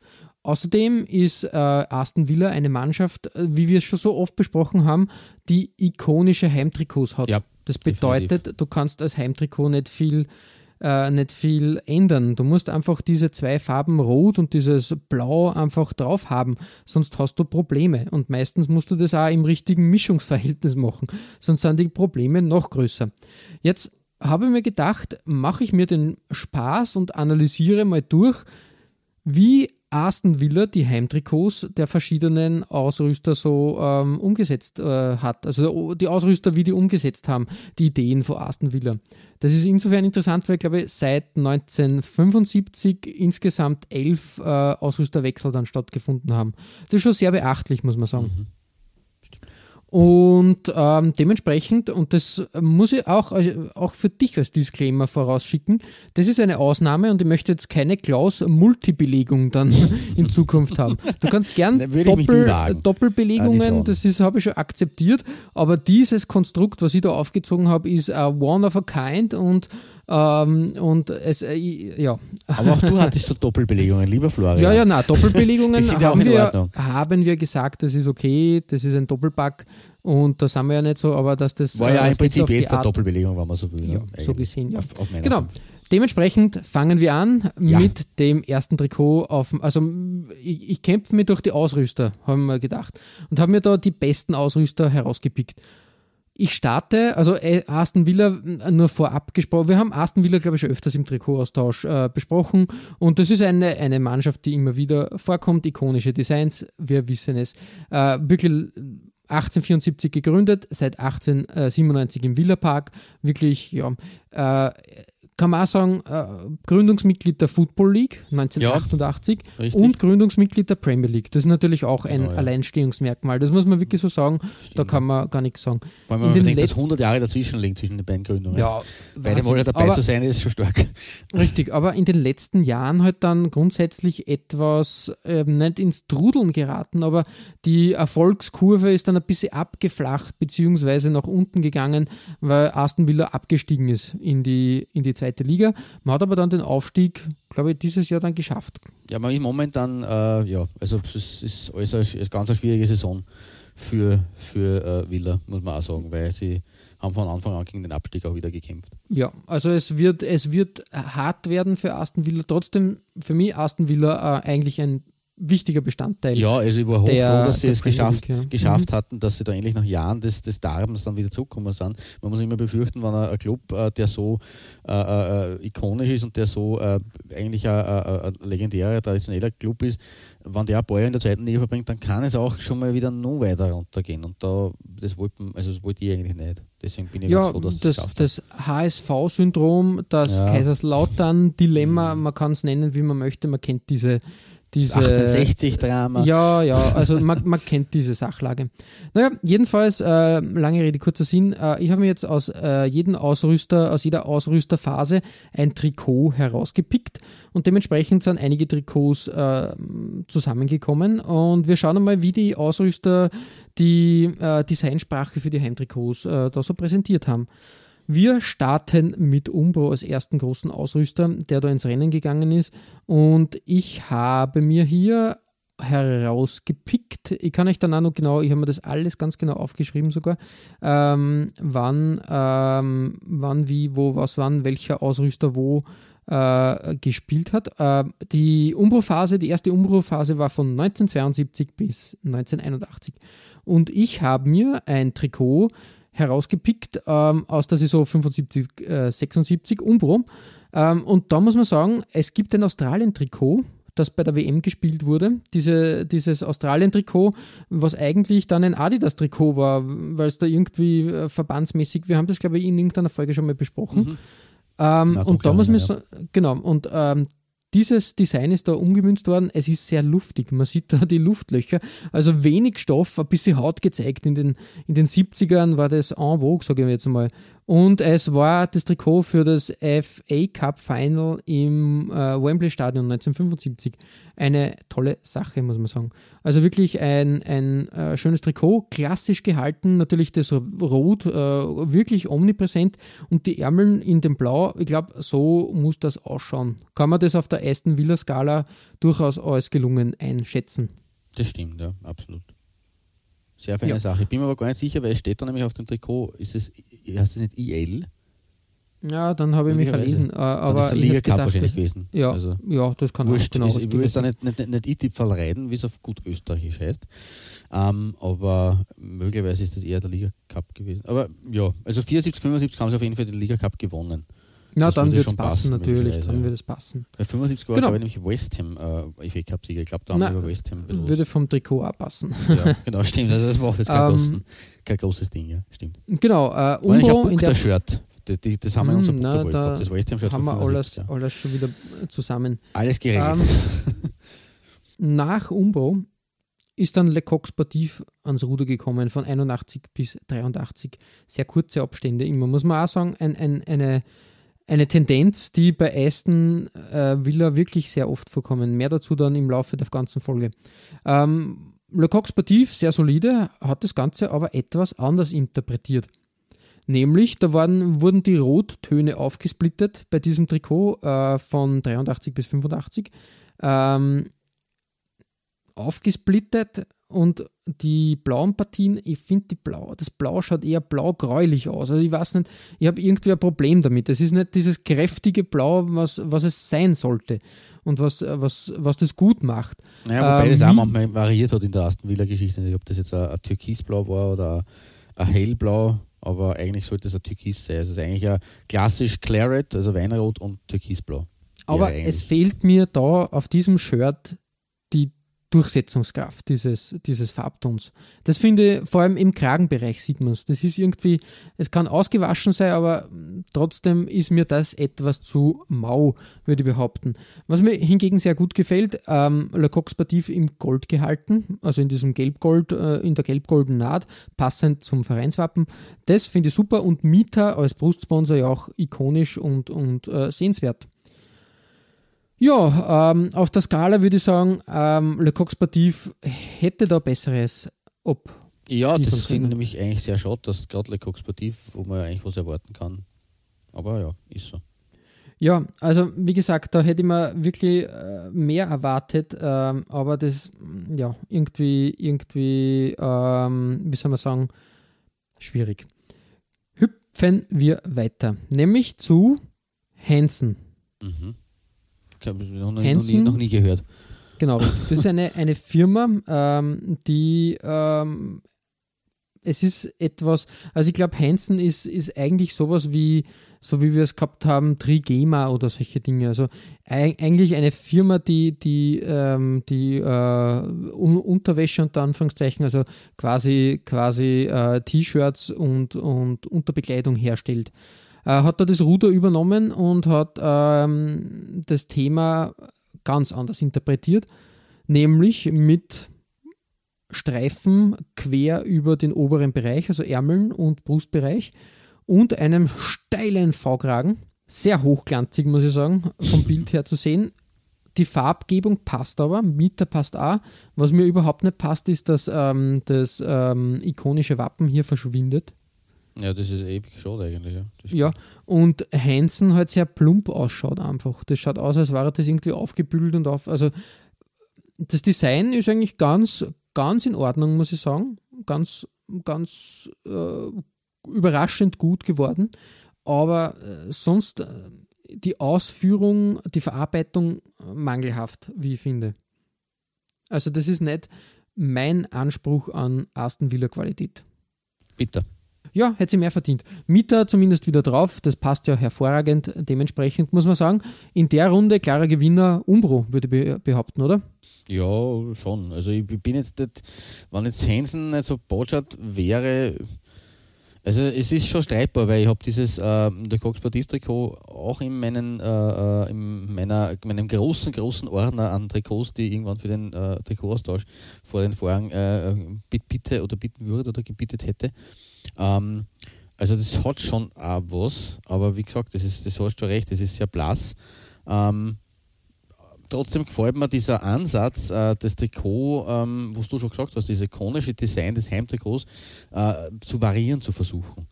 Außerdem ist äh, Aston Villa eine Mannschaft, äh, wie wir es schon so oft besprochen haben, die ikonische Heimtrikots hat. Ja. Das bedeutet, Definitiv. du kannst als Heimtrikot nicht viel, äh, nicht viel ändern. Du musst einfach diese zwei Farben Rot und dieses Blau einfach drauf haben, sonst hast du Probleme. Und meistens musst du das auch im richtigen Mischungsverhältnis machen, sonst sind die Probleme noch größer. Jetzt habe ich mir gedacht, mache ich mir den Spaß und analysiere mal durch, wie Aston Villa die Heimtrikots der verschiedenen Ausrüster so ähm, umgesetzt äh, hat. Also die Ausrüster, wie die umgesetzt haben, die Ideen von Aston Villa. Das ist insofern interessant, weil ich glaube, seit 1975 insgesamt elf äh, Ausrüsterwechsel dann stattgefunden haben. Das ist schon sehr beachtlich, muss man sagen. Mhm. Und ähm, dementsprechend, und das muss ich auch, also auch für dich als Disclaimer vorausschicken, das ist eine Ausnahme und ich möchte jetzt keine Klaus-Multibelegung dann in Zukunft haben. Du kannst gern Doppel, Doppelbelegungen, das habe ich schon akzeptiert, aber dieses Konstrukt, was ich da aufgezogen habe, ist uh, one of a kind und ähm, und es, äh, ja. Aber auch du hattest so Doppelbelegungen, lieber Florian. Ja, ja, na, Doppelbelegungen haben, wir, haben wir gesagt, das ist okay, das ist ein Doppelpack und da sind wir ja nicht so, aber dass das. War ja äh, im Prinzip jetzt eine Doppelbelegung, wenn man so will. Ja, so gesehen, ja. Auf, auf genau. Dementsprechend fangen wir an ja. mit dem ersten Trikot auf. Also ich, ich kämpfe mir durch die Ausrüster, haben wir gedacht. Und habe mir da die besten Ausrüster herausgepickt. Ich starte, also äh, Aston Villa äh, nur vorab gesprochen. Wir haben Aston Villa, glaube ich, schon öfters im Trikotaustausch äh, besprochen. Und das ist eine, eine Mannschaft, die immer wieder vorkommt. Ikonische Designs, wir wissen es. Äh, wirklich 1874 gegründet, seit 1897 im Villa Park. Wirklich, ja, äh, kann man auch sagen, äh, Gründungsmitglied der Football League 1988 ja, und Gründungsmitglied der Premier League. Das ist natürlich auch ein genau, ja. Alleinstehungsmerkmal. Das muss man wirklich so sagen. Stimmt. Da kann man gar nichts sagen. Weil man In denkt, dass 100 Jahre dazwischen liegen zwischen den beiden Gründungen. Ja, Beide Mal dabei aber, zu sein, ist schon stark. Richtig, aber in den letzten Jahren halt dann grundsätzlich etwas äh, nicht ins Trudeln geraten, aber die Erfolgskurve ist dann ein bisschen abgeflacht beziehungsweise nach unten gegangen, weil Aston Villa abgestiegen ist in die, in die zweite zweite Liga. Man hat aber dann den Aufstieg, glaube ich, dieses Jahr dann geschafft. Ja, man ist momentan, äh, ja, also es ist alles eine, ganz eine schwierige Saison für, für äh, Villa, muss man auch sagen, weil sie haben von Anfang an gegen den Abstieg auch wieder gekämpft. Ja, also es wird, es wird hart werden für Aston Villa. Trotzdem für mich Aston Villa äh, eigentlich ein wichtiger Bestandteil. Ja, also ich war hochfroh, dass sie es geschafft, ja. geschafft mhm. hatten, dass sie da endlich nach Jahren des, des Darbens dann wieder zurückgekommen sind. Man muss immer befürchten, wenn ein, Club, äh, der so äh, äh, ikonisch ist und der so äh, eigentlich ein, ein, legendärer, traditioneller Club ist, wenn der ein paar Jahre in der zweiten Liga verbringt, dann kann es auch schon mal wieder noch weiter runtergehen. Und da, das wollten, also das wollte ich eigentlich nicht. Deswegen bin ich ja, froh, dass das, das, das HSV-Syndrom, das ja. Kaiserslautern-Dilemma, man kann es nennen, wie man möchte, man kennt diese diese 1860-Drama. Ja, ja, also man, man, kennt diese Sachlage. Naja, jedenfalls, äh, lange Rede, kurzer Sinn. Äh, ich habe mir jetzt aus äh, jedem Ausrüster, aus jeder Ausrüsterphase ein Trikot herausgepickt und dementsprechend sind einige Trikots äh, zusammengekommen und wir schauen einmal, wie die Ausrüster die äh, Designsprache für die Heimtrikots äh, da so präsentiert haben. Wir starten mit Umbro als ersten großen Ausrüster, der da ins Rennen gegangen ist. Und ich habe mir hier herausgepickt. Ich kann euch dann auch noch genau, ich habe mir das alles ganz genau aufgeschrieben sogar, ähm, wann, ähm, wann, wie, wo, was, wann, welcher Ausrüster wo äh, gespielt hat. Äh, die Umbro-Phase, die erste Umbro-Phase war von 1972 bis 1981. Und ich habe mir ein Trikot herausgepickt ähm, aus der Saison 75, äh, 76 Umbro. Ähm, und da muss man sagen, es gibt ein Australien-Trikot, das bei der WM gespielt wurde. Diese, dieses Australien-Trikot, was eigentlich dann ein Adidas-Trikot war, weil es da irgendwie äh, verbandsmäßig, wir haben das glaube ich in irgendeiner Folge schon mal besprochen. Mhm. Ähm, und da muss man, ja. genau, und ähm, dieses Design ist da umgemünzt worden. Es ist sehr luftig. Man sieht da die Luftlöcher. Also wenig Stoff, ein bisschen Haut gezeigt. In den, in den 70ern war das en vogue, sage ich jetzt mal. Und es war das Trikot für das FA Cup Final im äh, Wembley Stadion 1975. Eine tolle Sache, muss man sagen. Also wirklich ein, ein äh, schönes Trikot, klassisch gehalten, natürlich das Rot, äh, wirklich omnipräsent und die Ärmeln in dem Blau. Ich glaube, so muss das ausschauen. Kann man das auf der Aston Villa Skala durchaus als gelungen einschätzen. Das stimmt, ja, absolut. Sehr feine ja. Sache. Ich bin mir aber gar nicht sicher, weil es steht da nämlich auf dem Trikot, ist es, heißt es nicht IL? Ja, dann habe ich mich verlesen. Äh, aber das ist Liga Cup wahrscheinlich gewesen. Ja, also, ja das kann wurscht, auch genau. Ich will jetzt da nicht, nicht, nicht E-Tipp verleiden, wie es auf gut Österreichisch heißt. Ähm, aber möglicherweise ist das eher der Liga Cup gewesen. Aber ja, also 74, 75 haben sie auf jeden Fall den Liga Cup gewonnen. Na, Das dann würde wird es passen, natürlich. Dann ja. wird es passen. Bei 75 war Genau. genau. nämlich West Ham äh, FA Cup-Sieger. Ich glaube, da haben Na, wir West Ham Würde vom Trikot auch passen. was. Ja, genau, stimmt. Also das macht jetzt kein, Ähm, kein großes Ding, ja. Stimmt. Genau, äh, Umbro in der Bukta-Shirt. Das, die- das haben wir in unserem Hm, Protokoll da gehabt. Das West Ham-Shirt haben von wir alles, 75, ja. alles schon wieder zusammen. Alles geregelt. Ähm, nach Umbro ist dann Le Coq Sportif ans Ruder gekommen, von 81 bis 83. Sehr kurze Abstände immer, muss man auch sagen. Ein, ein, eine, eine Tendenz, die bei Aston äh, Villa wirklich sehr oft vorkommen. Mehr dazu dann im Laufe der ganzen Folge. Ähm, Le Coq Sportif, sehr solide, hat das Ganze aber etwas anders interpretiert. Nämlich, da waren, wurden die Rottöne aufgesplittet bei diesem Trikot äh, von 83 bis 85. Ähm, aufgesplittet und die blauen Partien, ich finde die blau, das Blau schaut eher blau-gräulich aus. Also ich weiß nicht, ich habe irgendwie ein Problem damit. Es ist nicht dieses kräftige Blau, was, was es sein sollte und was, was, was das gut macht. Naja, wobei Ähm, das auch manchmal variiert hat in der Aston Villa-Geschichte. Ob das jetzt ein, ein Türkisblau war oder ein, ein Hellblau, aber eigentlich sollte es ein Türkis sein. Also es ist eigentlich ein klassisch Claret, also Weinrot und Türkisblau. Aber es fehlt mir da auf diesem Shirt Durchsetzungskraft dieses, dieses Farbtons. Das finde ich, vor allem im Kragenbereich sieht man es. Das ist irgendwie, es kann ausgewaschen sein, aber trotzdem ist mir das etwas zu mau, würde ich behaupten. Was mir hingegen sehr gut gefällt, ähm, Le Coq Sportif im Gold gehalten, also in diesem Gelbgold, äh, in der gelb-golden Naht, passend zum Vereinswappen. Das finde ich super und Mita als Brustsponsor ja auch ikonisch und, und äh, sehenswert. Ja, ähm, auf der Skala würde ich sagen, ähm, Le Coq Sportif hätte da besseres ob. Ja, das von finde ich Trainer. nämlich eigentlich sehr schade, dass gerade Le Coq Sportif, wo man ja eigentlich was erwarten kann. Aber ja, ist so. Ja, also wie gesagt, da hätte ich mir wirklich äh, mehr erwartet, ähm, aber das, ja, irgendwie, irgendwie, ähm, wie soll man sagen, schwierig. Hüpfen wir weiter, nämlich zu Hansen. Mhm. Ich habe noch, nie- noch, nie, Hansen? noch nie gehört. Genau, das ist eine, eine Firma, ähm, die ähm, es ist etwas, also ich glaube, Hansen ist, ist eigentlich sowas wie, so wie wir es gehabt haben, Trigema oder solche Dinge. Also eig- eigentlich eine Firma, die die, ähm, die äh, Un Unterwäsche unter Anführungszeichen, also quasi, quasi äh, T-Shirts und, und Unterbekleidung herstellt. Äh, hat da das Ruder übernommen und hat ähm, das Thema ganz anders interpretiert, nämlich mit Streifen quer über den oberen Bereich, also Ärmeln und Brustbereich und einem steilen V-Kragen. Sehr hochglanzig, muss ich sagen, vom Bild her zu sehen. Die Farbgebung passt aber, Mieter passt auch. Was mir überhaupt nicht passt, ist, dass ähm, das ähm, ikonische Wappen hier verschwindet. Ja, das ist ewig schade eigentlich. Ja, Ja, und Hansen halt sehr plump ausschaut einfach. Das schaut aus, als wäre das irgendwie aufgebügelt und auf. Also das Design ist eigentlich ganz, ganz in Ordnung, muss ich sagen. Ganz, ganz äh, überraschend gut geworden. Aber äh, sonst äh, die Ausführung, die Verarbeitung mangelhaft, wie ich finde. Also das ist nicht mein Anspruch an Aston Villa Qualität. Bitter. Ja, hätte sie mehr verdient. Mieter zumindest wieder drauf, das passt ja hervorragend. Dementsprechend muss man sagen, in der Runde klarer Gewinner Umbro, würde ich be behaupten, oder? Ja, schon. Also ich bin jetzt nicht, wenn jetzt Hansen nicht so botschert wäre, also es ist schon streitbar, weil ich habe dieses äh, der Cox Sportiv-Trikot auch in, meinen, äh, äh, in meiner, meinem großen, großen Ordner an Trikots, die irgendwann für den äh, Trikotaustausch vor den Vorhang äh, bit- bitte oder bitten würde oder gebietet hätte. Ähm, also das hat schon auch was, aber wie gesagt, das, ist, das hast du recht, das ist sehr blass. Ähm, trotzdem gefällt mir dieser Ansatz, äh, das Trikot, ähm, was du schon gesagt hast, dieses ikonische Design des Heimtrikots äh, zu variieren, zu versuchen.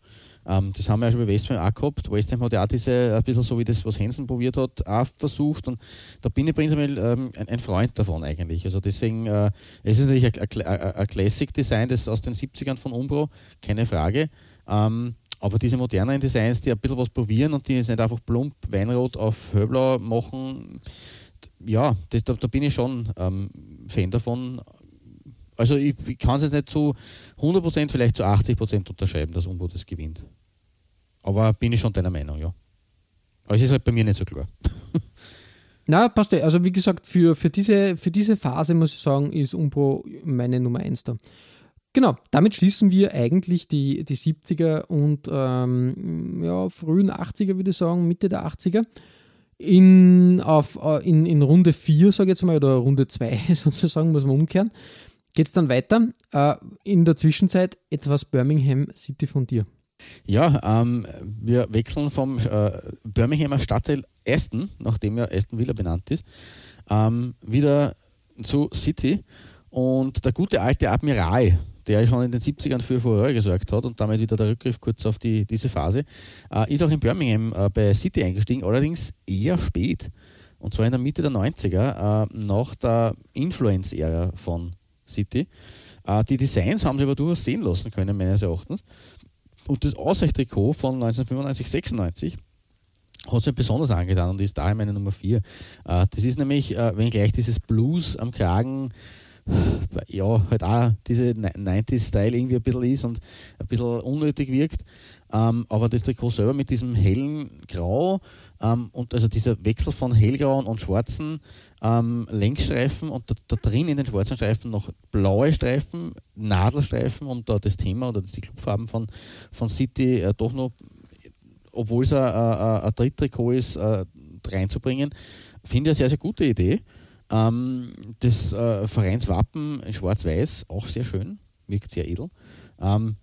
Ähm, das haben wir ja schon bei West Ham auch gehabt. West Ham hat ja auch diese, ein bisschen so wie das, was Hansen probiert hat, auch versucht. Und da bin ich prinzipiell ähm, ein, ein Freund davon eigentlich. Also deswegen, äh, es ist natürlich ein- ein Classic-Design, das aus den 70ern von Umbro, keine Frage. Ähm, aber diese modernen Designs, die ein bisschen was probieren und die jetzt nicht einfach plump Weinrot auf Höblau machen, ja, das, da, da bin ich schon ähm, Fan davon. Also ich, ich kann es jetzt nicht zu 100%, vielleicht zu 80% unterschreiben, dass Umbro das gewinnt. Aber bin ich schon deiner Meinung, ja. Aber es ist halt bei mir nicht so klar. Na, passt ja. Also wie gesagt, für, für, diese, für diese Phase muss ich sagen, ist Umbro meine Nummer 1 da. Genau, damit schließen wir eigentlich die, die 70er und ähm, ja, frühen 80er, würde ich sagen, Mitte der 80er. In, auf, äh, in, in Runde 4, sage ich jetzt mal, oder Runde 2 sozusagen, muss man umkehren, geht es dann weiter. Äh, in der Zwischenzeit etwas Birmingham City von dir. Ja, ähm, wir wechseln vom äh, Birminghamer Stadtteil Aston, nachdem ja Aston Villa benannt ist, ähm, wieder zu City. Und der gute alte Admiral, der schon in den 70ern für Furore gesorgt hat und damit wieder der Rückgriff kurz auf die, diese Phase, äh, ist auch in Birmingham äh, bei City eingestiegen, allerdings eher spät. Und zwar in der Mitte der 90er, äh, nach der Influence-Ära von City. Äh, die Designs haben sie aber durchaus sehen lassen können, meines Erachtens. Und das Ausweichtrikot von 1995, 96 hat sich besonders angetan und ist daher meine Nummer 4. Äh, das ist nämlich, äh, wenn gleich dieses Blues am Kragen ja, halt auch diese 90s-Style irgendwie ein bisschen ist und ein bisschen unnötig wirkt. Ähm, aber das Trikot selber mit diesem hellen Grau ähm, und also dieser Wechsel von hellgrauen und schwarzen ähm, Längsstreifen und da, da, drin in den schwarzen Streifen noch blaue Streifen, Nadelstreifen und da das Thema oder die Clubfarben von, von City äh, doch noch, obwohl es ein Dritttrikot ist, äh, reinzubringen, finde ich eine sehr, sehr gute Idee. Ähm, das äh, Vereinswappen in Schwarz-Weiß, auch sehr schön, wirkt sehr edel. Ähm,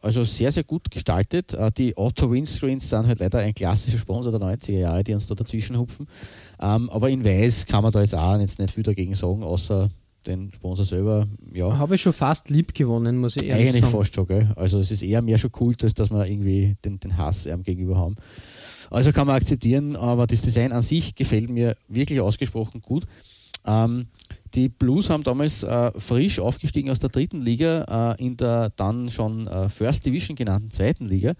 also sehr, sehr gut gestaltet. Äh, die Auto Windscreens sind halt leider ein klassischer Sponsor der 90er Jahre, die uns da dazwischen hupfen. Ähm, aber in Weiß kann man da jetzt auch jetzt nicht viel dagegen sagen, außer den Sponsor selber. Ja. Habe ich schon fast lieb gewonnen, muss ich ehrlich Eigentlich sagen. fast schon, gell? Also es ist eher mehr schon Kult, als dass wir irgendwie den, den Hass gegenüber haben. Also kann man akzeptieren, aber das Design an sich gefällt mir wirklich ausgesprochen gut. Ähm, die Blues haben damals äh, frisch aufgestiegen aus der dritten Liga äh, in der dann schon äh, First Division genannten zweiten Liga.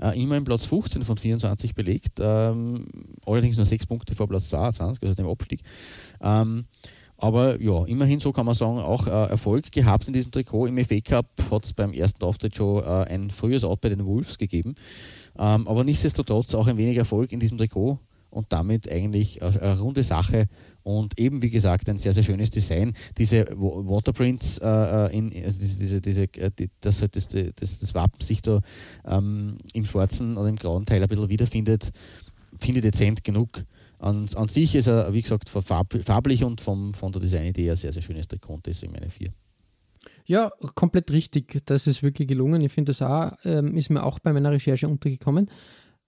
Äh, immer im Platz 15 von 24 belegt, ähm, allerdings nur sechs Punkte vor Platz 22, also dem Abstieg. Ähm, aber ja, immerhin so kann man sagen, auch äh, Erfolg gehabt in diesem Trikot. Im FA Cup hat es beim ersten Auftritt schon äh, ein frühes Out bei den Wolves gegeben. Ähm, aber nichtsdestotrotz auch ein wenig Erfolg in diesem Trikot und damit eigentlich eine runde Sache und eben wie gesagt ein sehr sehr schönes Design. Diese Waterprints, äh, äh in, also diese, diese, äh, die, dass halt das, das, das Wappen sich da ähm, im schwarzen oder im grauen Teil ein bisschen wiederfindet, finde ich dezent genug. An, an sich ist er, wie gesagt, farblich und vom, von der Designidee ein sehr, sehr schönes Trikot, deswegen meine vier. Ja, komplett richtig. Das ist wirklich gelungen. Ich finde, das auch, ähm, ist mir auch bei meiner Recherche untergekommen.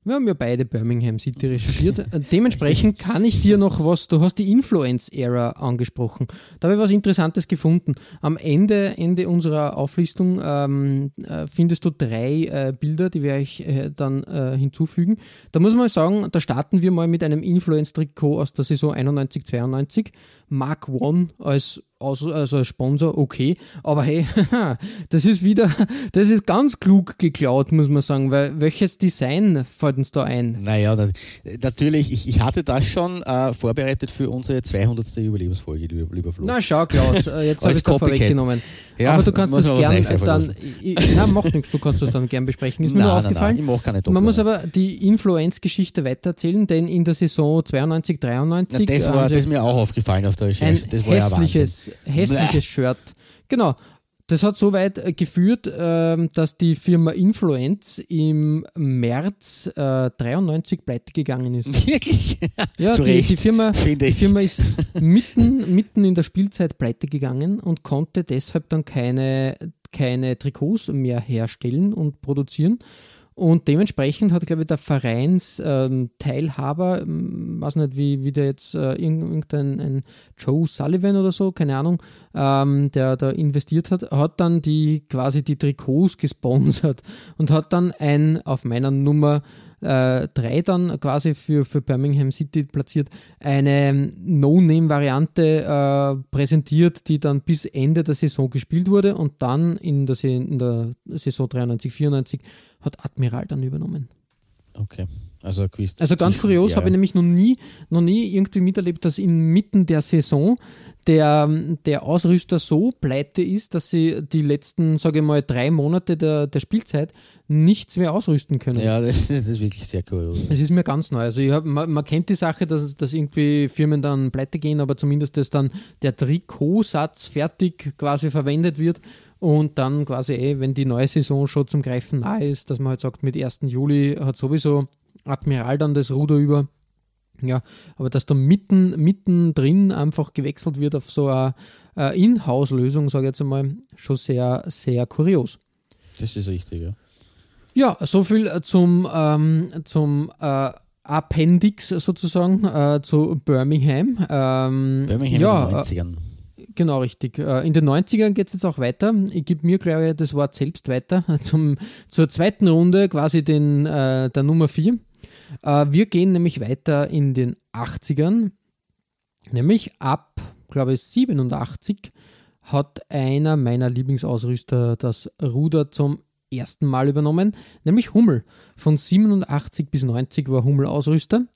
Wir haben ja beide Birmingham City recherchiert. Äh, dementsprechend kann ich dir noch was, du hast die Influence-Ära angesprochen. Da habe ich was Interessantes gefunden. Am Ende, Ende unserer Auflistung ähm, äh, findest du drei äh, Bilder, die werde ich äh, dann äh, hinzufügen. Da muss man sagen, da starten wir mal mit einem Influence-Trikot aus der Saison 91-92. Mark One als also, also als Sponsor okay, aber hey, das ist wieder, das ist ganz klug geklaut, muss man sagen, weil welches Design fällt uns da ein? Naja, das, natürlich, ich, ich hatte das schon äh, vorbereitet für unsere 200. Jubiläumsfolge, lieber, lieber Flo. Na schau, Klaus, äh, jetzt habe ich es vorweggenommen. Ja, aber du kannst das gerne dann, ich, na, macht nichts, du kannst das dann gern besprechen, ist mir nein, nur aufgefallen. Nein, nein, ich keine Man muss aber die Influence-Geschichte weitererzählen, denn in der Saison 92, 93... Ja, das, war, das ist mir auch aufgefallen auf der Recherche, das war hässliches hässliches Blech. Shirt. Genau. Das hat so weit äh, geführt, äh, dass die Firma Influence im März äh, 93 pleite gegangen ist. Wirklich? Ja, die, die, Firma, die Firma ist mitten, mitten in der Spielzeit pleite gegangen und konnte deshalb dann keine, keine Trikots mehr herstellen und produzieren. Und dementsprechend hat, glaube ich, der Vereinsteilhaber, ähm, weiß nicht, wie, wie der jetzt, äh, irgendein ein Joe Sullivan oder so, keine Ahnung, ähm, der da investiert hat, hat dann die quasi die Trikots gesponsert und hat dann ein auf meiner Nummer äh, drei dann quasi für, für Birmingham City platziert, eine No-Name-Variante äh, präsentiert, die dann bis Ende der Saison gespielt wurde und dann in der, in der Saison 93, 94 hat Admiral dann übernommen. Okay. Also, also ganz kurios ja. habe ich nämlich noch nie, noch nie irgendwie miterlebt, dass inmitten der Saison der, der Ausrüster so pleite ist, dass sie die letzten, sage ich mal, drei Monate der, der Spielzeit nichts mehr ausrüsten können. Ja, das, das ist wirklich sehr cool. Es ist mir ganz neu. Also hab, man, man, kennt die Sache, dass, dass irgendwie Firmen dann pleite gehen, aber zumindest, dass dann der Trikotsatz fertig quasi verwendet wird und dann quasi, eh, wenn die neue Saison schon zum Greifen nahe ist, dass man halt sagt, mit 1. Juli hat sowieso Admiral dann das Ruder über. Ja, aber dass da mitten, mittendrin einfach gewechselt wird auf so eine, eine Inhouse-Lösung, sage ich jetzt einmal, schon sehr, sehr kurios. Das ist richtig, ja. Ja, soviel zum, ähm, zum äh, Appendix sozusagen äh, zu Birmingham. Ähm, Birmingham ja, in den 90ern. Genau, richtig. Äh, in den 90ern geht es jetzt auch weiter. Ich gebe mir, glaube ich, das Wort selbst weiter zum, zur zweiten Runde, quasi den, äh, der Nummer 4. Äh, wir gehen nämlich weiter in den 80ern, nämlich ab, glaube ich, 87 hat einer meiner Lieblingsausrüster das Ruder zum ersten Mal übernommen, nämlich Hummel. Von 87 bis 90 war Hummel Ausrüster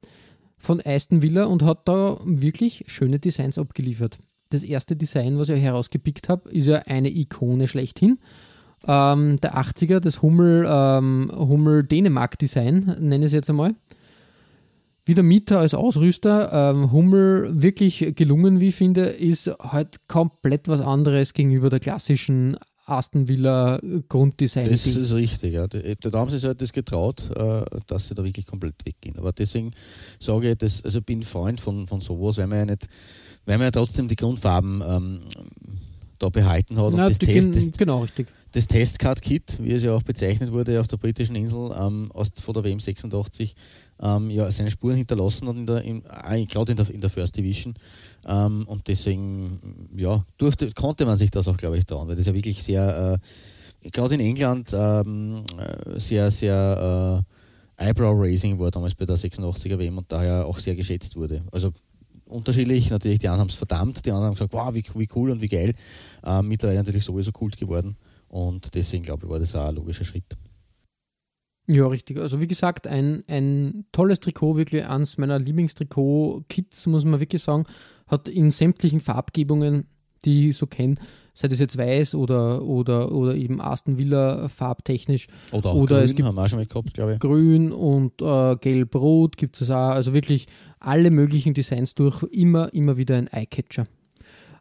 von Aston Villa und hat da wirklich schöne Designs abgeliefert. Das erste Design, was ich herausgepickt habe, ist ja eine Ikone schlechthin ähm, der 80er, das Hummel, ähm, Hummel Dänemark Design, nenne ich es jetzt einmal. Wieder Mieter als Ausrüster. Ähm, Hummel wirklich gelungen, wie ich finde, ist halt komplett was anderes gegenüber der klassischen Aston Villa Grunddesign. Das ist richtig, ja. Da, haben sie sich halt das getraut, äh, dass sie da wirklich komplett weggehen. Aber deswegen sage ich, dass, also bin Freund von, von sowas, weil man ja nicht, weil man ja trotzdem die Grundfarben ähm, da behalten hat. Na, und das, Test, das, genau, richtig das Testcard-Kit, wie es ja auch bezeichnet wurde auf der britischen Insel ähm, aus, von der WM 86, ähm, ja, seine Spuren hinterlassen hat, in der, in, äh, gerade in der, in der First Division. Ähm, und deswegen ja, durfte, konnte man sich das auch, glaube ich, trauen, weil das ja wirklich sehr, äh, gerade in England, ähm, äh, sehr, sehr äh, Eyebrow-Raising war damals bei der 86er WM und daher auch sehr geschätzt wurde. Also unterschiedlich, natürlich, die anderen haben es verdammt, die anderen haben gesagt, wow, wie, wie cool und wie geil. Ähm, mittlerweile natürlich sowieso Kult geworden. Und deswegen glaube ich, war das auch ein logischer Schritt. Ja, richtig. Also wie gesagt, ein, ein tolles Trikot, wirklich eines meiner Lieblingstrikot-Kits, muss man wirklich sagen, hat in sämtlichen Farbgebungen, die ich so kenne, sei das jetzt weiß oder, oder, oder eben Aston Villa farbtechnisch. Oder auch oder grün, es gibt haben wir schon mal gehabt, glaube ich. Grün und äh, gelb-rot gibt es auch. Also wirklich alle möglichen Designs durch, immer, immer wieder ein Eyecatcher.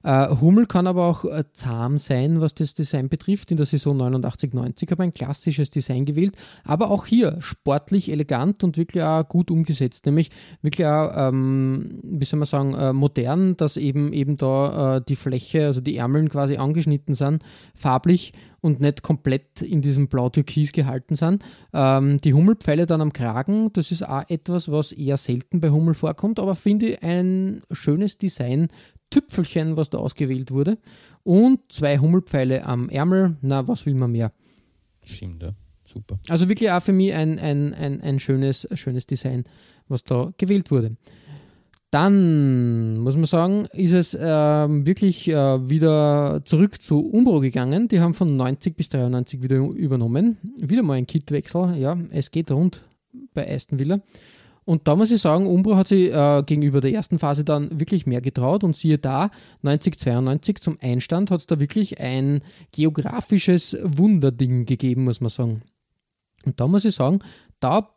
Äh, Hummel kann aber auch äh, zahm sein, was das Design betrifft. In der Saison 89-90 habe ich ein klassisches Design gewählt, aber auch hier sportlich, elegant und wirklich auch gut umgesetzt. Nämlich wirklich auch, ähm, wie soll man sagen, äh, modern, dass eben, eben da äh, die Fläche, also die Ärmeln quasi angeschnitten sind, farblich und nicht komplett in diesem Blau-Türkis gehalten sind. Ähm, die Hummelpfeile dann am Kragen, das ist auch etwas, was eher selten bei Hummel vorkommt, aber finde ich ein schönes Design Tüpfelchen, was da ausgewählt wurde. Und zwei Hummelpfeile am Ärmel. Na, was will man mehr? Stimmt, ja. Super. Also wirklich auch für mich ein, ein, ein, ein schönes, schönes Design, was da gewählt wurde. Dann muss man sagen, ist es äh, wirklich äh, wieder zurück zu Umbro gegangen. Die haben von 90 bis 93 wieder übernommen. Wieder mal ein Kitwechsel. Ja, es geht rund bei Aston Villa. Und da muss ich sagen, Umbro hat sich äh, gegenüber der ersten Phase dann wirklich mehr getraut und siehe da, 9092 zum Einstand hat es da wirklich ein geografisches Wunderding gegeben, muss man sagen. Und da muss ich sagen, da,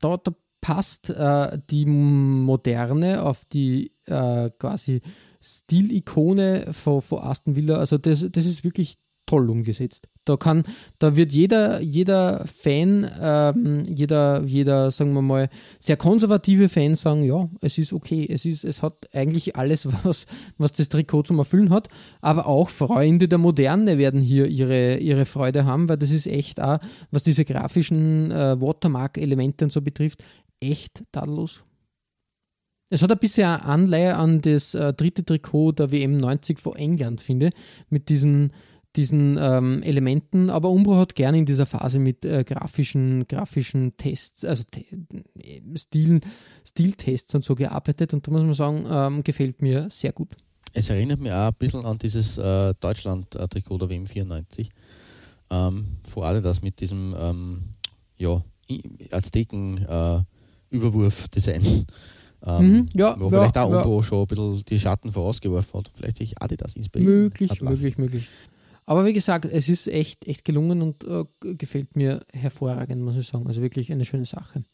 da, da passt äh, die Moderne auf die äh, quasi Stilikone von, von Aston Villa. Also das, das ist wirklich toll umgesetzt. Da kann, da wird jeder, jeder Fan, ähm, jeder, jeder, sagen wir mal, sehr konservative Fan sagen, ja, es ist okay, es ist, es hat eigentlich alles, was, was das Trikot zum Erfüllen hat. Aber auch Freunde der Moderne werden hier ihre, ihre Freude haben, weil das ist echt auch, was diese grafischen äh, Watermark-Elemente und so betrifft, echt tadellos. Es hat ein bisschen Anleihe an das äh, dritte Trikot der WM 90 vor England, finde, mit diesen diesen ähm, Elementen, aber Umbro hat gerne in dieser Phase mit äh, grafischen, grafischen Tests, also te Stil, Stiltests und so gearbeitet und da muss man sagen, ähm, gefällt mir sehr gut. Es erinnert mich auch ein bisschen an dieses äh, Deutschland-Trikot der WM 94. Ähm, vor allem das mit diesem ähm, ja, Azteken äh. Ähm, mhm, ja, wo ja, vielleicht auch ja. Umbro schon ein bisschen die Schatten vorausgeworfen hat. Vielleicht sich Adidas inspiriert. Möglich, möglich, möglich. Aber wie gesagt, es ist echt, echt gelungen und äh, gefällt mir hervorragend, muss ich sagen. Also wirklich eine schöne Sache.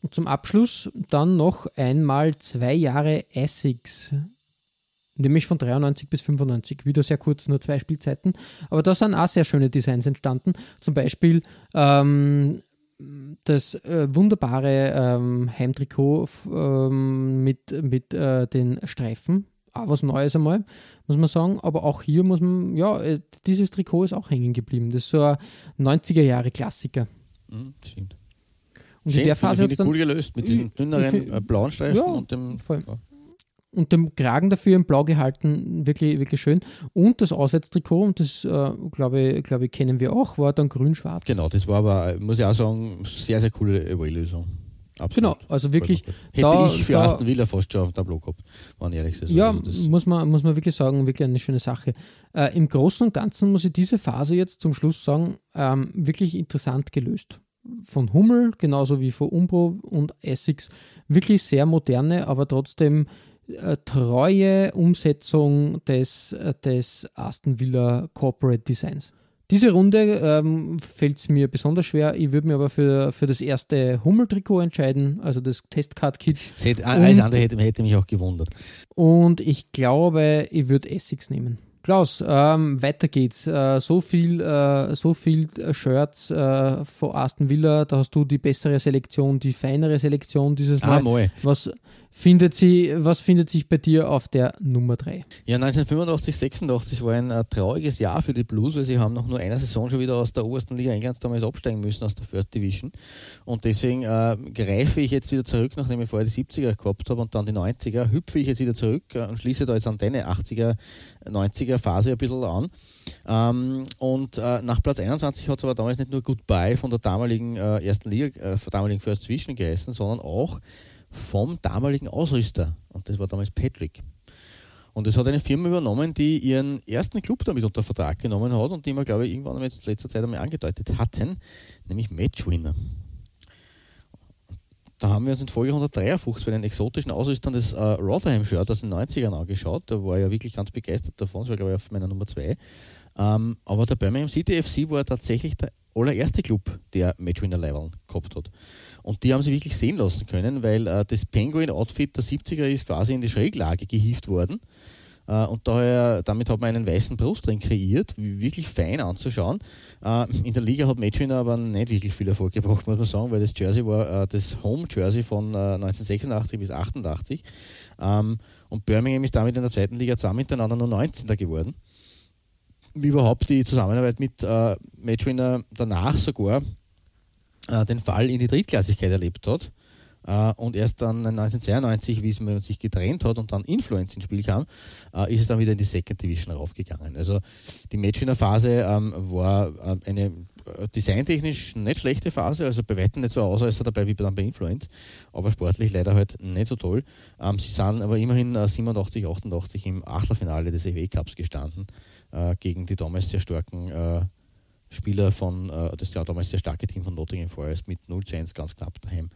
Und zum Abschluss dann noch einmal zwei Jahre Essex. Nämlich von 93 bis 95. Wieder sehr kurz, nur zwei Spielzeiten. Aber da sind auch sehr schöne Designs entstanden. Zum Beispiel ähm, das äh, wunderbare ähm, Heimtrikot ähm, mit, mit äh, den Streifen. Auch was Neues einmal, muss man sagen. Aber auch hier muss man, ja, äh, dieses Trikot ist auch hängen geblieben. Das ist so ein 90er-Jahre-Klassiker. Mhm, stimmt. Und Schön, in der Phase hat dann. cool gelöst mit diesen dünneren äh, blauen Streifen ja, und dem. Voll. Ja und dem Kragen dafür in Blau gehalten, wirklich, wirklich schön. Und das Auswärtstrikot, und das äh, glaube glaub ich, kennen wir auch, war dann grün-schwarz. Genau, das war aber, muss ich auch sagen, sehr, sehr coole Away-Lösung. Absolut. Genau, also wirklich. Hätte da, ich für da, Aston Villa fast schon auf Tableau gehabt, wenn ehrlich ist. Ja, also muss, man, muss man wirklich sagen, wirklich eine schöne Sache. Äh, Im Großen und Ganzen muss ich diese Phase jetzt zum Schluss sagen, ähm, wirklich interessant gelöst. Von Hummel, genauso wie von Umbro und Essex, wirklich sehr moderne, aber trotzdem äh, treue Umsetzung des, äh, des Aston Villa Corporate Designs. Diese Runde ähm, fällt es mir besonders schwer. Ich würde mir aber für, für das erste Hummel-Trikot entscheiden, also das Testcard-Kit. Alles andere hätte, hätte mich auch gewundert. Und ich glaube, ich würde Essex nehmen. Klaus, ähm, weiter geht's. Äh, so viel, äh, so viel Shirts äh, von Aston Villa, da hast du die bessere Selektion, die feinere Selektion dieses ah, Mal. Ah, moi. Was findet sie, was findet sich bei dir auf der Nummer 3? Ja, 1985, 86 war ein äh, trauriges Jahr für die Blues, weil sie haben nach nur einer Saison schon wieder aus der obersten Liga Englands damals absteigen müssen, aus der First Division. Und deswegen äh, greife ich jetzt wieder zurück, nachdem ich vorher die 70er gehabt habe und dann die 90er, hüpfe ich jetzt wieder zurück äh, und schließe da jetzt an deine 80er, 90er Phase ein bisschen an. Ähm, und äh, nach Platz 21 hat es aber damals nicht nur Goodbye von der damaligen äh, ersten Liga, äh, von der damaligen First Division geheißen, sondern auch vom damaligen Ausrüster. Und das war damals Patrick. Und es hat eine Firma übernommen, die ihren ersten Club damit unter Vertrag genommen hat und die wir, glaube ich, irgendwann in letzter Zeit einmal angedeutet hatten, nämlich Matchwinner. Da haben wir uns in Folge 153 bei den exotischen Ausrüstern des äh, Rotherham-Shirt aus den 90ern angeschaut. Da war ich ja wirklich ganz begeistert davon. Das war, glaube ich, auf meiner Nummer 2. Ähm, aber der Birmingham City FC war tatsächlich der allererste Club, der Matchwinner-Level gehabt hat. Und die haben sie wirklich sehen lassen können, weil äh, das Penguin-Outfit der 70er ist quasi in die Schräglage gehievt worden. Uh, und daher, damit hat man einen weißen Brustring kreiert, wirklich fein anzuschauen. Uh, in der Liga hat Matchwinner aber nicht wirklich viel Erfolg gebracht, muss man sagen, weil das Jersey war uh, das Home-Jersey von 1986 bis 88. Um, ähm, und Birmingham ist damit in der zweiten Liga zusammen miteinander nur 19. geworden. Wie überhaupt die Zusammenarbeit mit Matchwinner danach sogar äh, den Fall in die Drittklassigkeit erlebt hat. Uh, und erst dann 1992, wie es man sich getrennt hat und dann Influence ins Spiel kam, uh, ist es dann wieder in die Second Division raufgegangen. Also die Matchwinner-Phase ähm, war äh, eine designtechnisch nicht schlechte Phase, also bei weitem nicht so aus dabei wie dann bei Influence, aber sportlich leider halt nicht so toll. Ähm, sie sind aber immerhin äh, 87, 88 im Achtelfinale des FA Cups gestanden äh, gegen die damals sehr starken Spieler von, äh, das ja damals sehr starke Team von Nottingham Forest mit 0 zu 1 ganz knapp daheim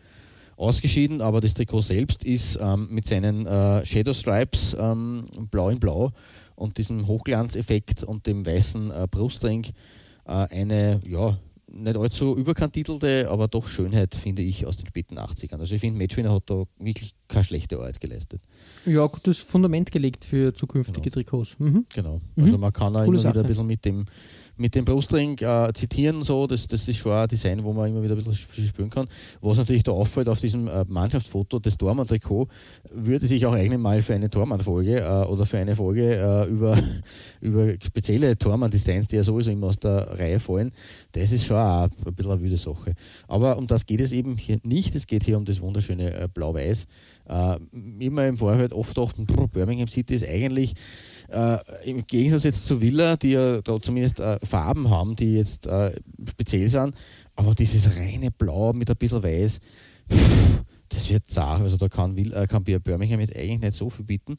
ausgeschieden, aber das Trikot selbst ist ähm, mit seinen äh, Shadow Stripes ähm, blau in blau und diesem Hochglanzeffekt und dem weißen äh, Brustring äh, eine, ja, nicht allzu überkantitelte, aber doch Schönheit, finde ich, aus den späten 80ern. Also ich finde, Matchwinner hat da wirklich keine schlechte Arbeit geleistet. Ja, gutes Fundament gelegt für zukünftige genau. Trikots. Mhm. Genau. Also mhm. man kann auch immer wieder ein bisschen mit dem mit dem Brustring äh, zitieren, so, das, das ist schon ein Design, wo man immer wieder ein bisschen spüren kann. Was natürlich da auffällt auf diesem äh, Mannschaftsfoto, das Tormann-Trikot, würde sich auch eignen mal für eine Tormann-Folge äh, oder für eine Folge äh, über, über spezielle Tormann-Designs, die ja sowieso immer aus der Reihe fallen. Das ist schon auch ein bisschen eine wüde Sache. Aber um das geht es eben hier nicht. Es geht hier um das wunderschöne äh, Blau-Weiß. Äh, immer im Vorfeld oft dachten, Birmingham City ist eigentlich äh, Im Gegensatz jetzt zu Villa, die ja da zumindest äh, Farben haben, die jetzt äh, speziell sind, aber dieses reine Blau mit ein bisschen Weiß, das wird zart. Also da kann, Will, äh, kann Birmingham jetzt eigentlich nicht so viel bieten.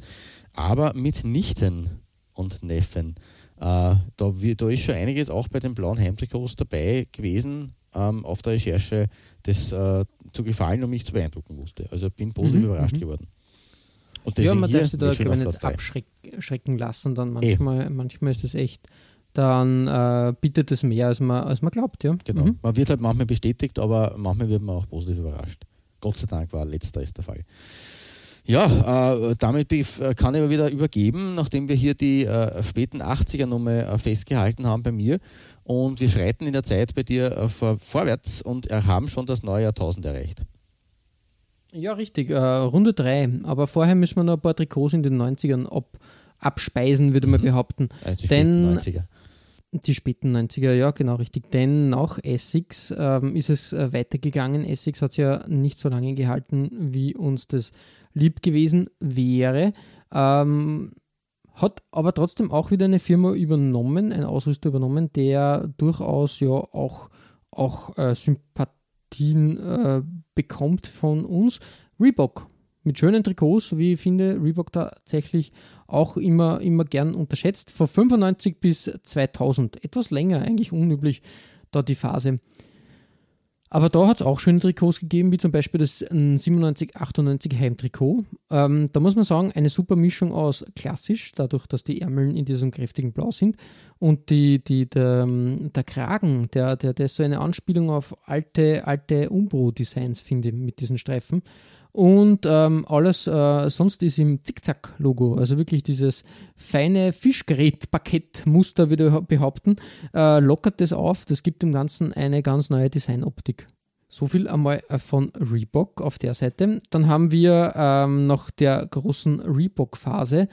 Aber mit Nichten und Neffen, äh, da, da ist schon einiges auch bei den blauen Heimtrikots dabei gewesen, ähm, auf der Recherche das äh, zu gefallen und mich zu beeindrucken wusste. Also bin positiv Mhm, überrascht mhm. geworden. Ja, man darf sich da glaube ich, nicht abschrecken lassen. Dann manchmal, manchmal ist es echt, dann äh, bietet es mehr, als man, als man glaubt. Ja. Genau. Mhm. Man wird halt manchmal bestätigt, aber manchmal wird man auch positiv überrascht. Gott sei Dank war letzter ist der Fall. Ja, äh, damit äh, kann ich aber wieder übergeben, nachdem wir hier die äh, späten 80er Nummer äh, festgehalten haben bei mir. Und wir schreiten in der Zeit bei dir äh, vor, vorwärts und haben schon das neue Jahrtausend erreicht. Ja, richtig. Äh, Runde 3. Aber vorher müssen wir noch ein paar Trikots in den 90ern ab, abspeisen, würde man Mhm. behaupten. Äh, die Denn- späten 90er. Die späten 90er, ja, genau richtig. Denn nach Essex ähm, ist es äh, weitergegangen. Essex hat es ja nicht so lange gehalten, wie uns das lieb gewesen wäre. Ähm, hat aber trotzdem auch wieder eine Firma übernommen, ein Ausrüster übernommen, der durchaus ja auch, auch äh, Sympathien äh, bekommt von uns. Reebok. Mit schönen Trikots, wie ich finde, Reebok tatsächlich auch immer, immer gern unterschätzt. Von 95 bis 2000, etwas länger, eigentlich unüblich, da die Phase. Aber da hat es auch schöne Trikots gegeben, wie zum Beispiel das 97-98 Heimtrikot. Ähm, da muss man sagen, eine super Mischung aus klassisch, dadurch, dass die Ärmeln in diesem kräftigen Blau sind. Und die, die, der, der Kragen, der, der, der ist so eine Anspielung auf alte, alte Umbro-Designs, finde ich, mit diesen Streifen. Und ähm, alles äh, sonst ist im Zickzack-Logo, also wirklich dieses feine Fischgerät-Parkett-Muster, würde ich behaupten, äh, lockert das auf. Das gibt dem Ganzen eine ganz neue Designoptik. So viel einmal äh, von Reebok auf der Seite. Dann haben wir ähm, nach der großen Reebok-Phase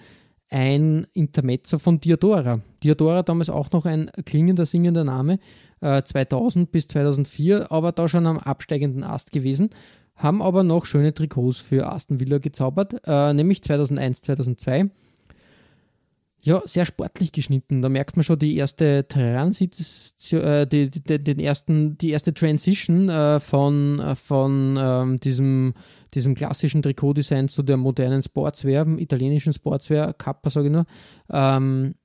ein Intermezzo von Diadora. Diadora damals auch noch ein klingender, singender Name, äh, 2000 bis 2004, aber da schon am absteigenden Ast gewesen haben aber noch schöne Trikots für Aston Villa gezaubert, äh, nämlich 2001, 2002. Ja, sehr sportlich geschnitten. Da merkt man schon die erste Transition, äh, die, die, den ersten, die erste Transition äh, von, äh, von ähm, diesem, diesem klassischen Trikotdesign zu der modernen Sportswear, italienischen Sportswear, Kappa sage ich nur. Ähm,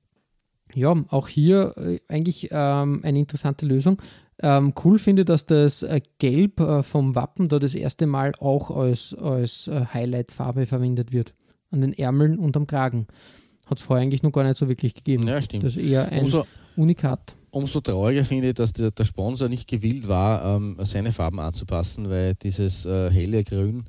ja, auch hier äh, eigentlich ähm, eine interessante Lösung. Ähm, cool finde, dass das äh, Gelb äh, vom Wappen da das erste Mal auch als, als äh, Highlight-Farbe verwendet wird. An den Ärmeln und am Kragen. Hat es vorher eigentlich noch gar nicht so wirklich gegeben. Ja, stimmt. Das ist eher ein Umso, Unikat. umso trauriger finde ich, dass der, der Sponsor nicht gewillt war, ähm, seine Farben anzupassen, weil dieses äh, helle Grün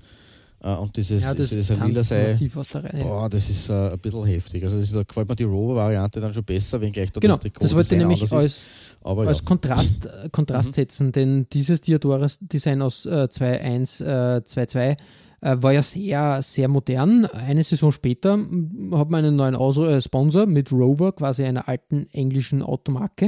und dieses, Ja, das dieses lila tanzt sei, massiv aus der Reihe. boah, das ist äh, ein bisschen heftig. Also das ist, da gefällt mir die Rover-Variante dann schon besser, wenngleich da genau, das Trikot das wollte ich nämlich als, Aber als ja. Kontrast, äh, Kontrast Mhm. setzen, denn dieses Diadora-Design aus äh, 2.1, äh, 2.2 äh, war ja sehr, sehr modern. Eine Saison später hat man einen neuen Aus äh, Sponsor mit Rover, quasi einer alten englischen Automarke.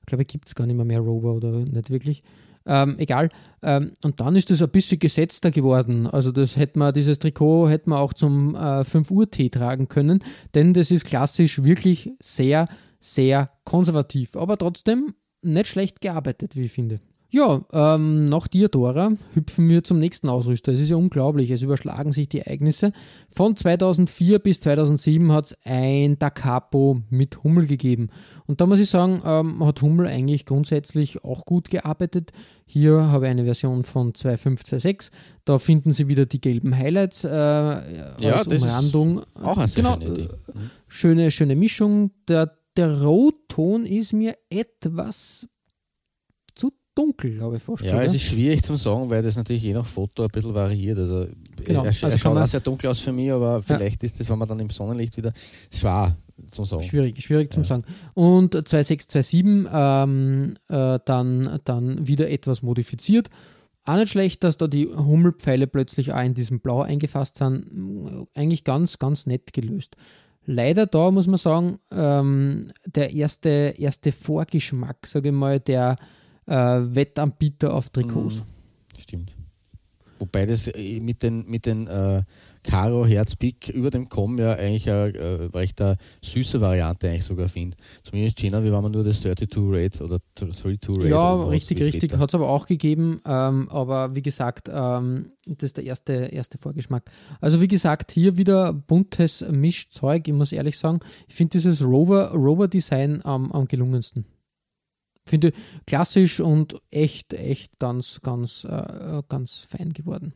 Ich glaube, gibt es gar nicht mehr, mehr Rover oder nicht wirklich. Ähm, egal. Ähm, und dann ist das ein bisschen gesetzter geworden. Also das hätte man, dieses Trikot hätte man auch zum äh, 5 Uhr Tee tragen können, denn das ist klassisch wirklich sehr, sehr konservativ, aber trotzdem nicht schlecht gearbeitet, wie ich finde. Ja, ähm, nach Diadora hüpfen wir zum nächsten Ausrüster. Es ist ja unglaublich, es überschlagen sich die Ereignisse. Von 2004 bis 2007 hat es ein Da Capo mit Hummel gegeben. Und da muss ich sagen, ähm, hat Hummel eigentlich grundsätzlich auch gut gearbeitet. Hier habe ich eine Version von 2.5.2.6. Da finden Sie wieder die gelben Highlights äh, als das ist Umrandung. auch eine genau, schöne Idee. äh, schöne, schöne Mischung. Der, der Rotton ist mir etwas dunkel, glaube ich fast Ja, schon. es ist schwierig zu sagen, weil das natürlich je nach Foto ein bisschen variiert. Also, Genau, er, also er schaut auch sehr dunkel aus für mich, aber vielleicht ist das, wenn man dann im Sonnenlicht wieder, schwer zu sagen. Schwierig, schwierig zum Ja. sagen. Und 2627 ähm, äh, dann, dann wieder etwas modifiziert. Auch nicht schlecht, dass da die Hummelpfeile plötzlich auch in diesem Blau eingefasst sind. Eigentlich ganz, ganz nett gelöst. Leider da muss man sagen, ähm, der erste, erste Vorgeschmack, sage ich mal, der äh, Wettanbieter auf Trikots. Mm, Stimmt. Wobei das äh, mit den, mit den äh, Karo Herzpick über dem Com ja eigentlich eine äh, recht eine süße Variante eigentlich sogar finde. Zumindest China, wie wenn man nur das 32 Rate oder 32 Rate Ja, richtig, richtig. Hat es aber auch gegeben. Ähm, aber wie gesagt, ähm, das ist der erste, erste Vorgeschmack. Also wie gesagt, hier wieder buntes Mischzeug. Ich muss ehrlich sagen, ich finde dieses Rover, Rover Design am, am gelungensten. Finde klassisch und echt, echt ganz, ganz, äh, ganz fein geworden.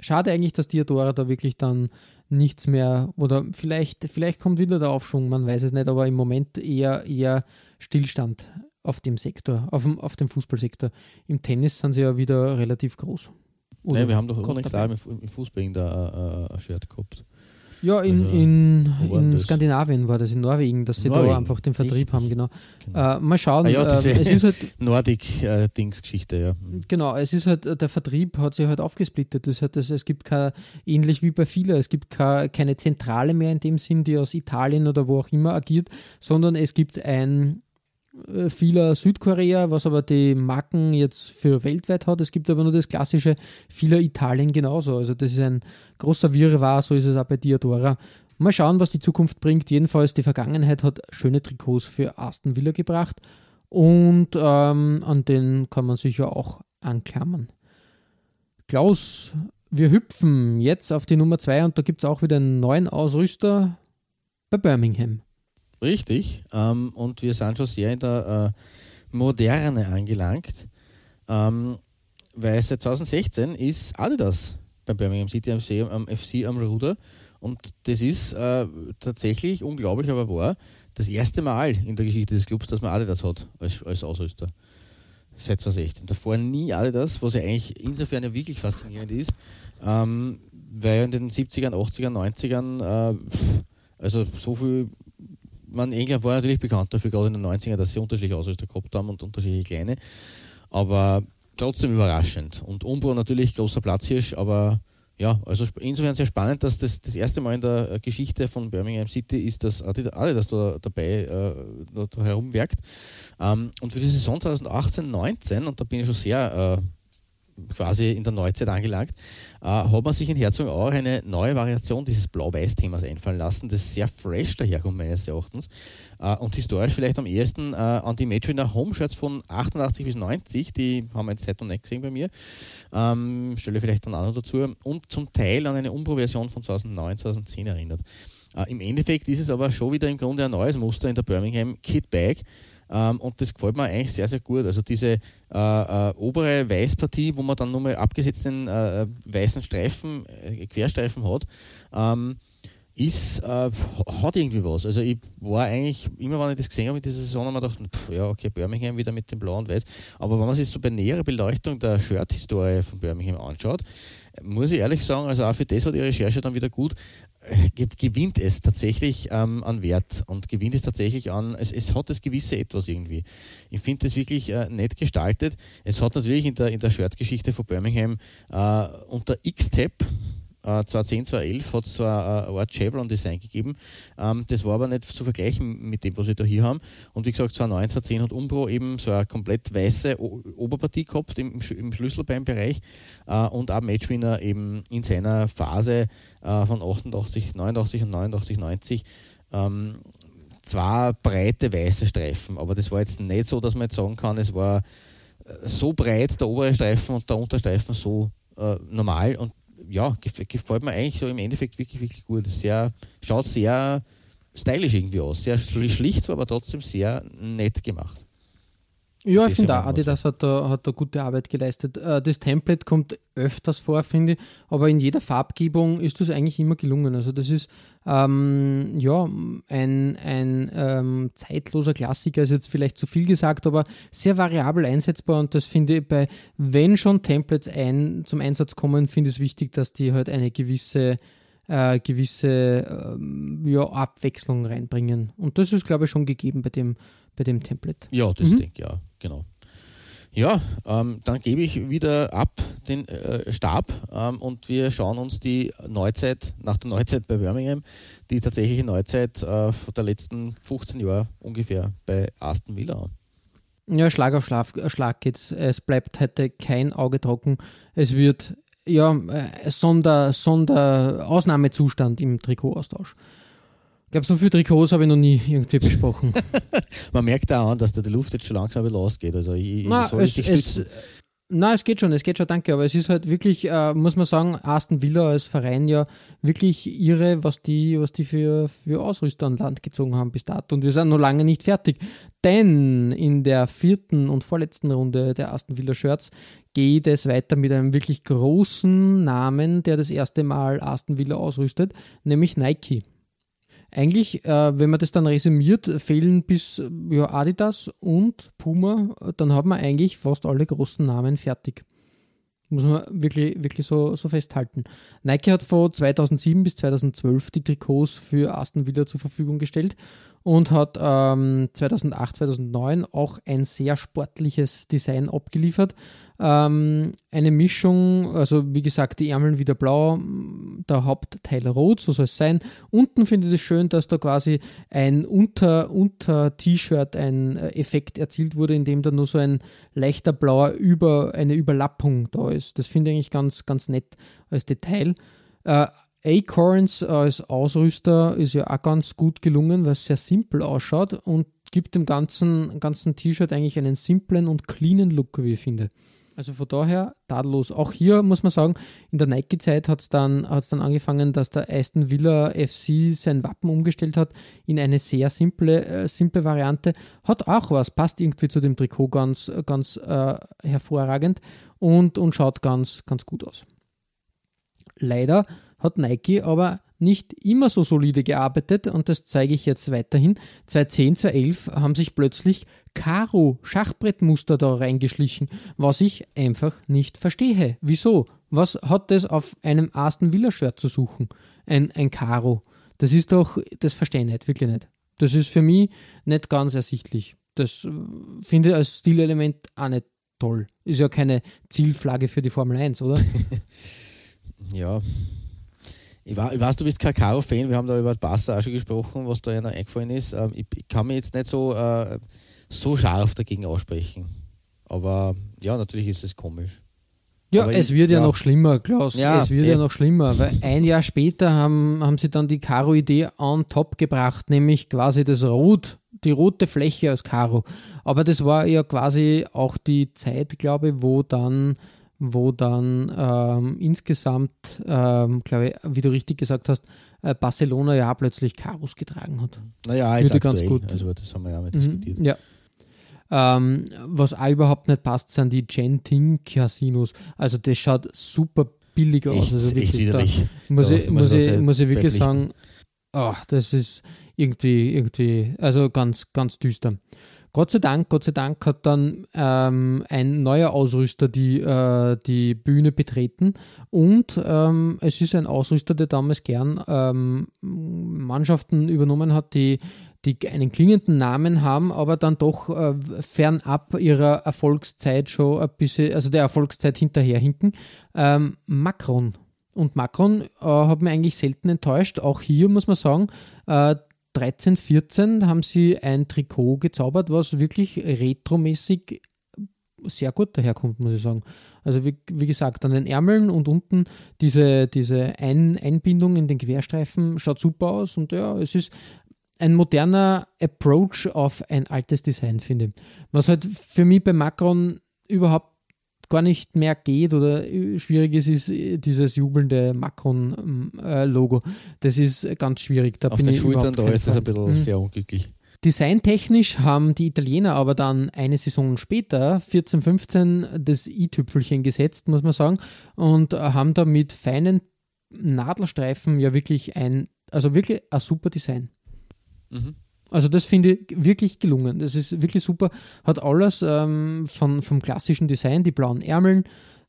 Schade eigentlich, dass Diadora da wirklich dann nichts mehr oder vielleicht, vielleicht kommt wieder der Aufschwung, man weiß es nicht, aber im Moment eher, eher Stillstand auf dem Sektor, auf dem, auf dem Fußballsektor. Im Tennis sind sie ja wieder relativ groß. Oder wir haben doch auch nichts im Fußball in der äh, Shirt gehabt. Ja, in, in, in Skandinavien war das, in Norwegen, dass sie Norwegen. da einfach den Vertrieb Richtig. haben, genau. genau. Äh, mal schauen. Ah, ja, diese äh, es ist halt, Nordic-Dings-Geschichte, ja. Genau, es ist halt, der Vertrieb hat sich halt aufgesplittet. Das hat, das, es gibt keine, ähnlich wie bei vielen, es gibt keine, keine Zentrale mehr in dem Sinn, die aus Italien oder wo auch immer agiert, sondern es gibt ein vieler Südkorea, was aber die Marken jetzt für weltweit hat. Es gibt aber nur das klassische vieler Italien genauso. Also das ist ein großer Wirrwarr, so ist es auch bei Diadora. Mal schauen, was die Zukunft bringt. Jedenfalls die Vergangenheit hat schöne Trikots für Aston Villa gebracht und ähm, an den kann man sicher auch anklammern. Klaus, wir hüpfen jetzt auf die Nummer 2 und da gibt es auch wieder einen neuen Ausrüster bei Birmingham. Richtig. Ähm, und wir sind schon sehr in der äh, Moderne angelangt. Ähm, weil seit 2016 ist Adidas bei Birmingham City am, See, am FC am Ruder. Und das ist äh, tatsächlich unglaublich, aber wahr, das erste Mal in der Geschichte des Clubs, dass man Adidas hat als, als Ausrüster. Seit 2016. Davor nie Adidas, was ja eigentlich insofern ja wirklich faszinierend ist, ähm, weil in den 70ern, 80ern, 90ern, äh, also so viel man, England war natürlich bekannt dafür, gerade in den 90ern, dass sie unterschiedliche Ausrüster gehabt haben und unterschiedliche kleine. Aber trotzdem überraschend. Und Umbro natürlich großer Platzhirsch, aber ja, also insofern sehr spannend, dass das das erste Mal in der Geschichte von Birmingham City ist, dass Adidas da dabei äh, da, da. Ähm, und für die Saison 2018-19, und da bin ich schon sehr äh, quasi in der Neuzeit angelangt, äh, hat man sich in Herzogenaurach eine neue Variation dieses Blau-Weiß-Themas einfallen lassen, das sehr fresh daherkommt meines Erachtens. Äh, und historisch vielleicht am ehesten äh, an die Matchwinner Home-Shirts von 88 bis 90, die haben wir jetzt heute noch nicht gesehen bei mir, ähm, stelle vielleicht dann auch noch dazu. Und zum Teil an eine Umbro-Version von 2009, 2010 erinnert. Äh, Im Endeffekt ist es aber schon wieder im Grunde ein neues Muster in der Birmingham Kit Bag, ähm, und das gefällt mir eigentlich sehr, sehr gut. Also diese äh, äh, obere Weißpartie, wo man dann nochmal abgesetzten äh, weißen Streifen, äh, Querstreifen hat, ähm, ist, äh, hat irgendwie was. Also ich war eigentlich, immer wenn ich das gesehen habe in dieser Saison, habe ich gedacht, pff, ja, okay, Birmingham wieder mit dem Blau und Weiß. Aber wenn man sich so bei näherer Beleuchtung der Shirt-Historie von Birmingham anschaut, muss ich ehrlich sagen, also auch für das war die Recherche dann wieder gut, gewinnt es tatsächlich ähm, an Wert und gewinnt es tatsächlich an, es, es hat das gewisse Etwas irgendwie. Ich finde es wirklich äh, nett gestaltet. Es hat natürlich in der, in der Shirt-Geschichte von Birmingham äh, unter X-Tap 2010, äh, 2011 hat es so eine Art Chevron-Design gegeben. Ähm, das war aber nicht zu vergleichen mit dem, was wir da hier haben. Und wie gesagt, 2009, 2010 hat Umbro eben so eine komplett weiße Oberpartie gehabt im, im Schlüsselbeinbereich äh, und auch Matchwinner eben in seiner Phase äh, von 88, 89 und 89, 90 ähm, zwei breite weiße Streifen. Aber das war jetzt nicht so, dass man jetzt sagen kann, es war so breit der obere Streifen und der Unterstreifen so äh, normal und ja, gefällt mir eigentlich so im Endeffekt wirklich, wirklich gut. Sehr, schaut sehr stylisch irgendwie aus. Sehr schlicht aber trotzdem sehr nett gemacht. Ja, ich finde auch, Adidas hat da, hat da gute Arbeit geleistet. Äh, das Template kommt öfters vor, finde ich, aber in jeder Farbgebung ist das eigentlich immer gelungen. Also das ist ähm, ja ein, ein ähm, zeitloser Klassiker, ist jetzt vielleicht zu viel gesagt, aber sehr variabel einsetzbar und das finde ich bei, wenn schon Templates ein, zum Einsatz kommen, finde ich es wichtig, dass die halt eine gewisse äh, gewisse ähm, ja, Abwechslung reinbringen. Und das ist, glaube ich, schon gegeben bei dem, bei dem Template. Ja, das mhm. denke ich, ja, genau. Ja, ähm, dann gebe ich wieder ab den äh, Stab ähm, und wir schauen uns die Neuzeit, nach der Neuzeit bei Birmingham, die tatsächliche Neuzeit äh, der letzten 15 Jahre ungefähr bei Aston Villa an. Ja, Schlag auf Schlag, Schlag geht's. Es bleibt heute kein Auge trocken. Es wird ja äh, Sonder, Sonder Ausnahmezustand im Trikotaustausch. Ich glaube, so viele Trikots habe ich noch nie irgendwie besprochen. Man merkt auch an, dass da die Luft jetzt schon langsam wieder losgeht. Also ich, Na, es, es, Na, es geht schon, es geht schon, danke. Aber es ist halt wirklich, äh, muss man sagen, Aston Villa als Verein ja wirklich irre, was die, was die für, für Ausrüster an Land gezogen haben bis dato. Und wir sind noch lange nicht fertig. Denn in der vierten und vorletzten Runde der Aston Villa Shirts geht es weiter mit einem wirklich großen Namen, der das erste Mal Aston Villa ausrüstet, nämlich Nike. Eigentlich, äh, wenn man das dann resümiert, fehlen bis ja, Adidas und Puma, dann hat man eigentlich fast alle großen Namen fertig. Muss man wirklich, wirklich so, so festhalten. Nike hat von 2007 bis 2012 die Trikots für Aston Villa zur Verfügung gestellt und hat ähm, 2008, 2009 auch ein sehr sportliches Design abgeliefert. Ähm, eine Mischung, also wie gesagt, die Ärmel wieder blau, der Hauptteil rot, so soll es sein. Unten finde ich es schön, dass da quasi ein Unter-T-Shirt, ein äh, Effekt erzielt wurde, in dem da nur so ein leichter blauer über eine Überlappung da ist. Das finde ich eigentlich ganz, ganz nett als Detail. Äh, Acorns als Ausrüster ist ja auch ganz gut gelungen, weil es sehr simpel ausschaut und gibt dem ganzen, ganzen T-Shirt eigentlich einen simplen und cleanen Look, wie ich finde. Also von daher tadellos. Auch hier muss man sagen, in der Nike-Zeit hat es dann, hat's dann angefangen, dass der Aston Villa FC sein Wappen umgestellt hat in eine sehr simple, äh, simple Variante. Hat auch was, passt irgendwie zu dem Trikot ganz, ganz äh, hervorragend und, und schaut ganz, ganz gut aus. Leider hat Nike aber nicht immer so solide gearbeitet und das zeige ich jetzt weiterhin. 2010, 2011 haben sich plötzlich Karo Schachbrettmuster da reingeschlichen, was ich einfach nicht verstehe. Wieso? Was hat das auf einem Aston Villa Shirt zu suchen? Ein, ein Karo. Das ist doch, das verstehe ich nicht, wirklich nicht. Das ist für mich nicht ganz ersichtlich. Das äh, finde ich als Stilelement auch nicht toll. Ist ja keine Zielflagge für die Formel 1, oder? ja, ich, war, ich weiß, du bist Kakao-Fan, wir haben da über Pasta auch schon gesprochen, was da einer eingefallen ist. Ähm, ich, ich, kann mir jetzt nicht so, äh, so scharf dagegen aussprechen. Aber ja, natürlich ist es komisch. Ja, Aber es ich, wird ja, ja, noch schlimmer, Klaus. Ja, es wird eh. ja noch schlimmer, weil ein Jahr später haben, haben sie dann die Karo-Idee on top gebracht, nämlich quasi das Rot, die rote Fläche als Karo. Aber das war ja quasi auch die Zeit, glaube ich, wo dann wo dann ähm, insgesamt, ähm, glaube ich, wie du richtig gesagt hast, äh, Barcelona ja plötzlich Karos getragen hat. Naja, jetzt ganz gut. Also das haben wir ja mal Mhm, diskutiert. ja. Ähm, was auch überhaupt nicht passt, sind die Genting Casinos. Also das schaut super billig aus. Echt, also wirklich, da muss Da ich, muss ich, muss ich wirklich sagen, ach, das ist irgendwie, irgendwie, also ganz, ganz düster. Gott sei Dank, Gott sei Dank hat dann ähm, ein neuer Ausrüster die, äh, die Bühne betreten und ähm, es ist ein Ausrüster, der damals gern ähm, Mannschaften übernommen hat, die, die einen klingenden Namen haben, aber dann doch äh, fernab ihrer Erfolgszeit schon ein bisschen, also der Erfolgszeit hinterherhinken. Ähm, Macron. Und Macron äh, hat mir eigentlich selten enttäuscht. Auch hier muss man sagen, äh, 13, 14 haben sie ein Trikot gezaubert, was wirklich retromäßig sehr gut daherkommt, muss ich sagen. Also wie, wie gesagt, an den Ärmeln und unten diese, diese ein Einbindung in den Querstreifen schaut super aus und ja, es ist ein moderner Approach auf ein altes Design, finde ich. Was halt für mich bei Macron überhaupt gar nicht mehr geht oder schwierig ist, ist dieses jubelnde Macron-Logo. Das ist ganz schwierig. Da Auf bin den ich Schultern, da ist das ein bisschen Mhm. sehr unglücklich. Designtechnisch haben die Italiener aber dann eine Saison später, 14, 15, das i-Tüpfelchen gesetzt, muss man sagen, und haben da mit feinen Nadelstreifen ja wirklich ein, also wirklich ein super Design. Mhm. Also das finde ich wirklich gelungen. Das ist wirklich super. Hat alles ähm, von, vom klassischen Design, die blauen Ärmeln,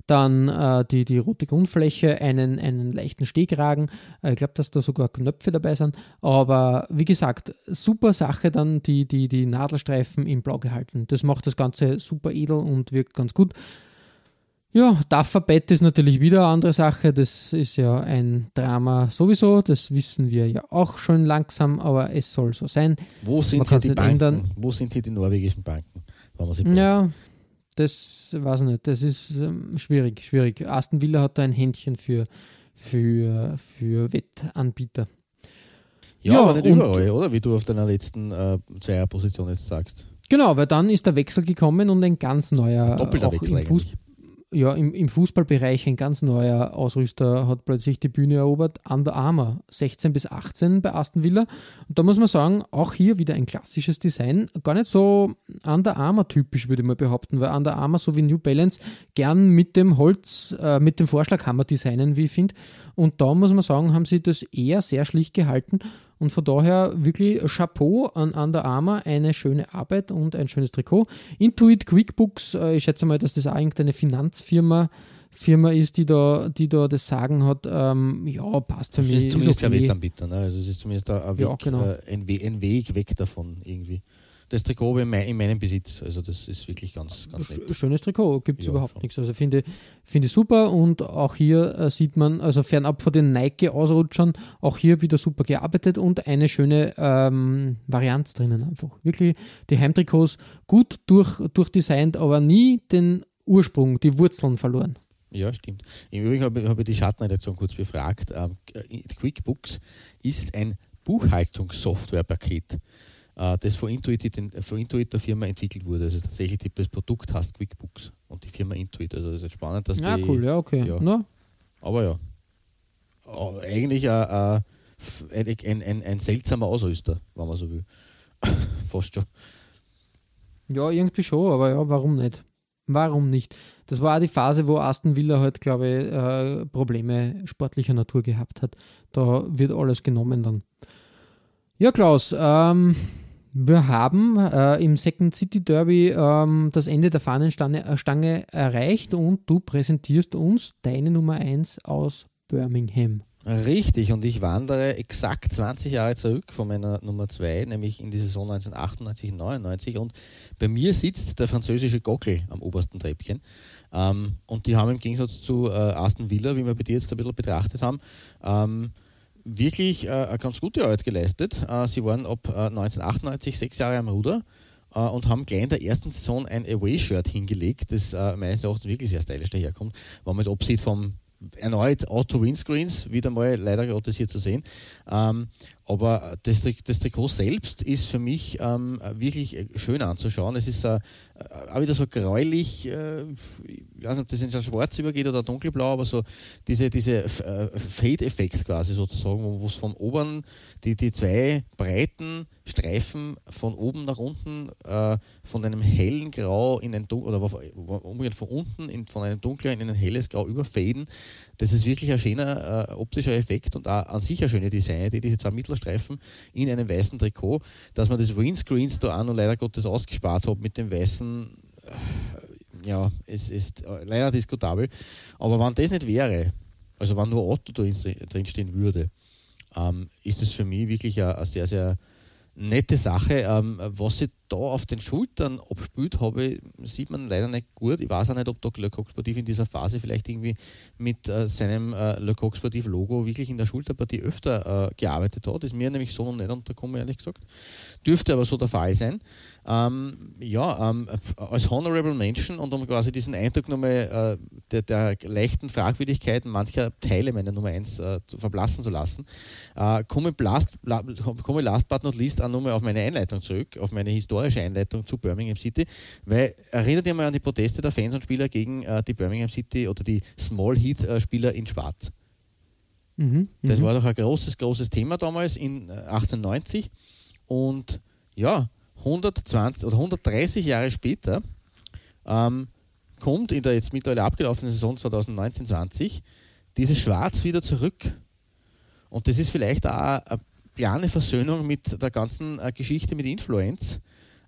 dann äh, die, die rote Grundfläche, einen, einen leichten Stehkragen. Äh, ich glaube, dass da sogar Knöpfe dabei sind. Aber wie gesagt, super Sache dann die, die, die Nadelstreifen in blau gehalten. Das macht das Ganze super edel und wirkt ganz gut. Ja, Dufferbett ist natürlich wieder eine andere Sache. Das ist ja ein Drama sowieso. Das wissen wir ja auch schon langsam, aber es soll so sein. Wo sind Man hier die Banken? ändern. Wo sind hier die norwegischen Banken? Ja, das weiß ich nicht. Das ist ähm, schwierig, schwierig. Aston Villa hat da ein Händchen für, für, für Wettanbieter. ja, ja, aber nicht überall, oder? Wie du auf deiner letzten äh, Zweierposition jetzt sagst. Genau, weil dann ist der Wechsel gekommen und ein ganz neuer Doppelter auch Wechsel eigentlich. Ja, im, im Fußballbereich ein ganz neuer Ausrüster hat plötzlich die Bühne erobert, Under Armour, 16 bis 18 bei Aston Villa. Und da muss man sagen, auch hier wieder ein klassisches Design, gar nicht so Under Armour typisch, würde ich mal behaupten, weil Under Armour so wie New Balance gern mit dem Holz, äh, mit dem Vorschlaghammer designen, wie ich finde. Und da muss man sagen, haben sie das eher sehr schlicht gehalten und von daher wirklich Chapeau an Under Armour, eine schöne Arbeit und ein schönes Trikot. Intuit QuickBooks, äh, ich schätze mal, dass das auch irgendeine Finanzfirma Firma ist, die da, die da das Sagen hat, ähm, ja, passt für das mich. ist zumindest okay. ein Wettanbieter, ne? also es ist zumindest ein Weg, Ja, genau. äh, ein Weg weg davon irgendwie. Das Trikot ich in mein- in meinem Besitz, also das ist wirklich ganz, ganz nett. Sch- Schönes Trikot, gibt es Ja, überhaupt schon. nichts. Also finde finde ich super und auch hier äh, sieht man, also fernab von den Nike-Ausrutschern, auch hier wieder super gearbeitet und eine schöne ähm, Varianz drinnen einfach. Wirklich die Heimtrikots gut durch, durchdesignt, aber nie den Ursprung, die Wurzeln verloren. Ja, stimmt. Im Übrigen habe ich, habe ich die Schattenredaktion kurz befragt. Ähm, QuickBooks ist ein Buchhaltungssoftwarepaket, das von Intuit, von Intuit der Firma entwickelt wurde. Also tatsächlich das Produkt heißt QuickBooks und die Firma Intuit. Also das ist spannend, dass Ja, die, cool, ja, okay. ja. Na, Aber ja, Äh, eigentlich ein, ein, ein, ein, ein seltsamer Ausrüster, wenn man so will. Fast schon. Ja, irgendwie schon, aber ja, warum nicht? Warum nicht? Das war auch die Phase, wo Aston Villa halt, glaube ich, äh, Probleme sportlicher Natur gehabt hat. Da wird alles genommen dann. Ja, Klaus, ähm, wir haben äh, im Second City Derby ähm, das Ende der Fahnenstange äh, erreicht und du präsentierst uns deine Nummer 1 aus Birmingham. Richtig, und ich wandere exakt 20 Jahre zurück von meiner Nummer 2, nämlich in die Saison 1998, 99. Und bei mir sitzt der französische Gockel am obersten Treppchen. Ähm, und die haben im Gegensatz zu äh, Aston Villa, wie wir bei dir jetzt ein bisschen betrachtet haben, ähm, wirklich äh, eine ganz gute Arbeit geleistet. Äh, sie waren ab äh, 1998 sechs Jahre am Ruder äh, und haben gleich in der ersten Saison ein Away-Shirt hingelegt, das äh, meines Erachtens wirklich sehr stylisch daherkommt, wenn man es absieht vom erneut Auto-Windscreens, wieder mal leider Gottes hier zu sehen. Ähm, aber das, das Trikot selbst ist für mich ähm, wirklich äh, schön anzuschauen. Es ist äh, auch wieder so gräulich, äh, ich weiß nicht, ob das in so schwarz übergeht oder dunkelblau, aber so diese, diese äh, Fade-Effekt quasi sozusagen, wo es von oben die, die zwei breiten Streifen von oben nach unten äh, von einem hellen Grau in ein Dunkel, oder von unten in, von einem dunklen in ein helles Grau überfaden. Das ist wirklich ein schöner äh, optischer Effekt und auch an sich eine schöne Designidee, diese zwei Mittelstreifen in einem weißen Trikot, dass man das Windscreens da auch noch leider Gottes ausgespart hat mit dem weißen, äh, ja, es ist äh, leider diskutabel. Aber wenn das nicht wäre, also wenn nur Otto drin, drinstehen würde, ähm, ist es für mich wirklich eine, eine sehr, sehr nette Sache. Ähm, was sich da auf den Schultern abspielt, habe, sieht man leider nicht gut. Ich weiß auch nicht, ob Doc Le Coq Sportif in dieser Phase vielleicht irgendwie mit äh, seinem äh, Le Coq Sportif Logo wirklich in der Schulterpartie öfter äh, gearbeitet hat. Ist mir nämlich so noch nicht untergekommen, ehrlich gesagt. Dürfte aber so der Fall sein. Ähm, ja, ähm, als Honorable Menschen und um quasi diesen Eindruck nochmal äh, der, der leichten Fragwürdigkeiten mancher Teile meiner Nummer 1 äh, zu verblassen zu lassen, äh, komme, last, la, komme last but not least auch nochmal auf meine Einleitung zurück, auf meine historische Einleitung zu Birmingham City, weil erinnert ihr mal an die Proteste der Fans und Spieler gegen äh, die Birmingham City oder die Small Heat äh, Spieler in Schwarz. Mhm, Das mhm. war doch ein großes, großes Thema damals in äh, 1890. Und ja, 120 oder 130 Jahre später ähm, kommt in der jetzt mittlerweile abgelaufenen Saison 2019-20 dieses Schwarz wieder zurück. Und das ist vielleicht auch eine kleine Versöhnung mit der ganzen äh, Geschichte mit Influenz,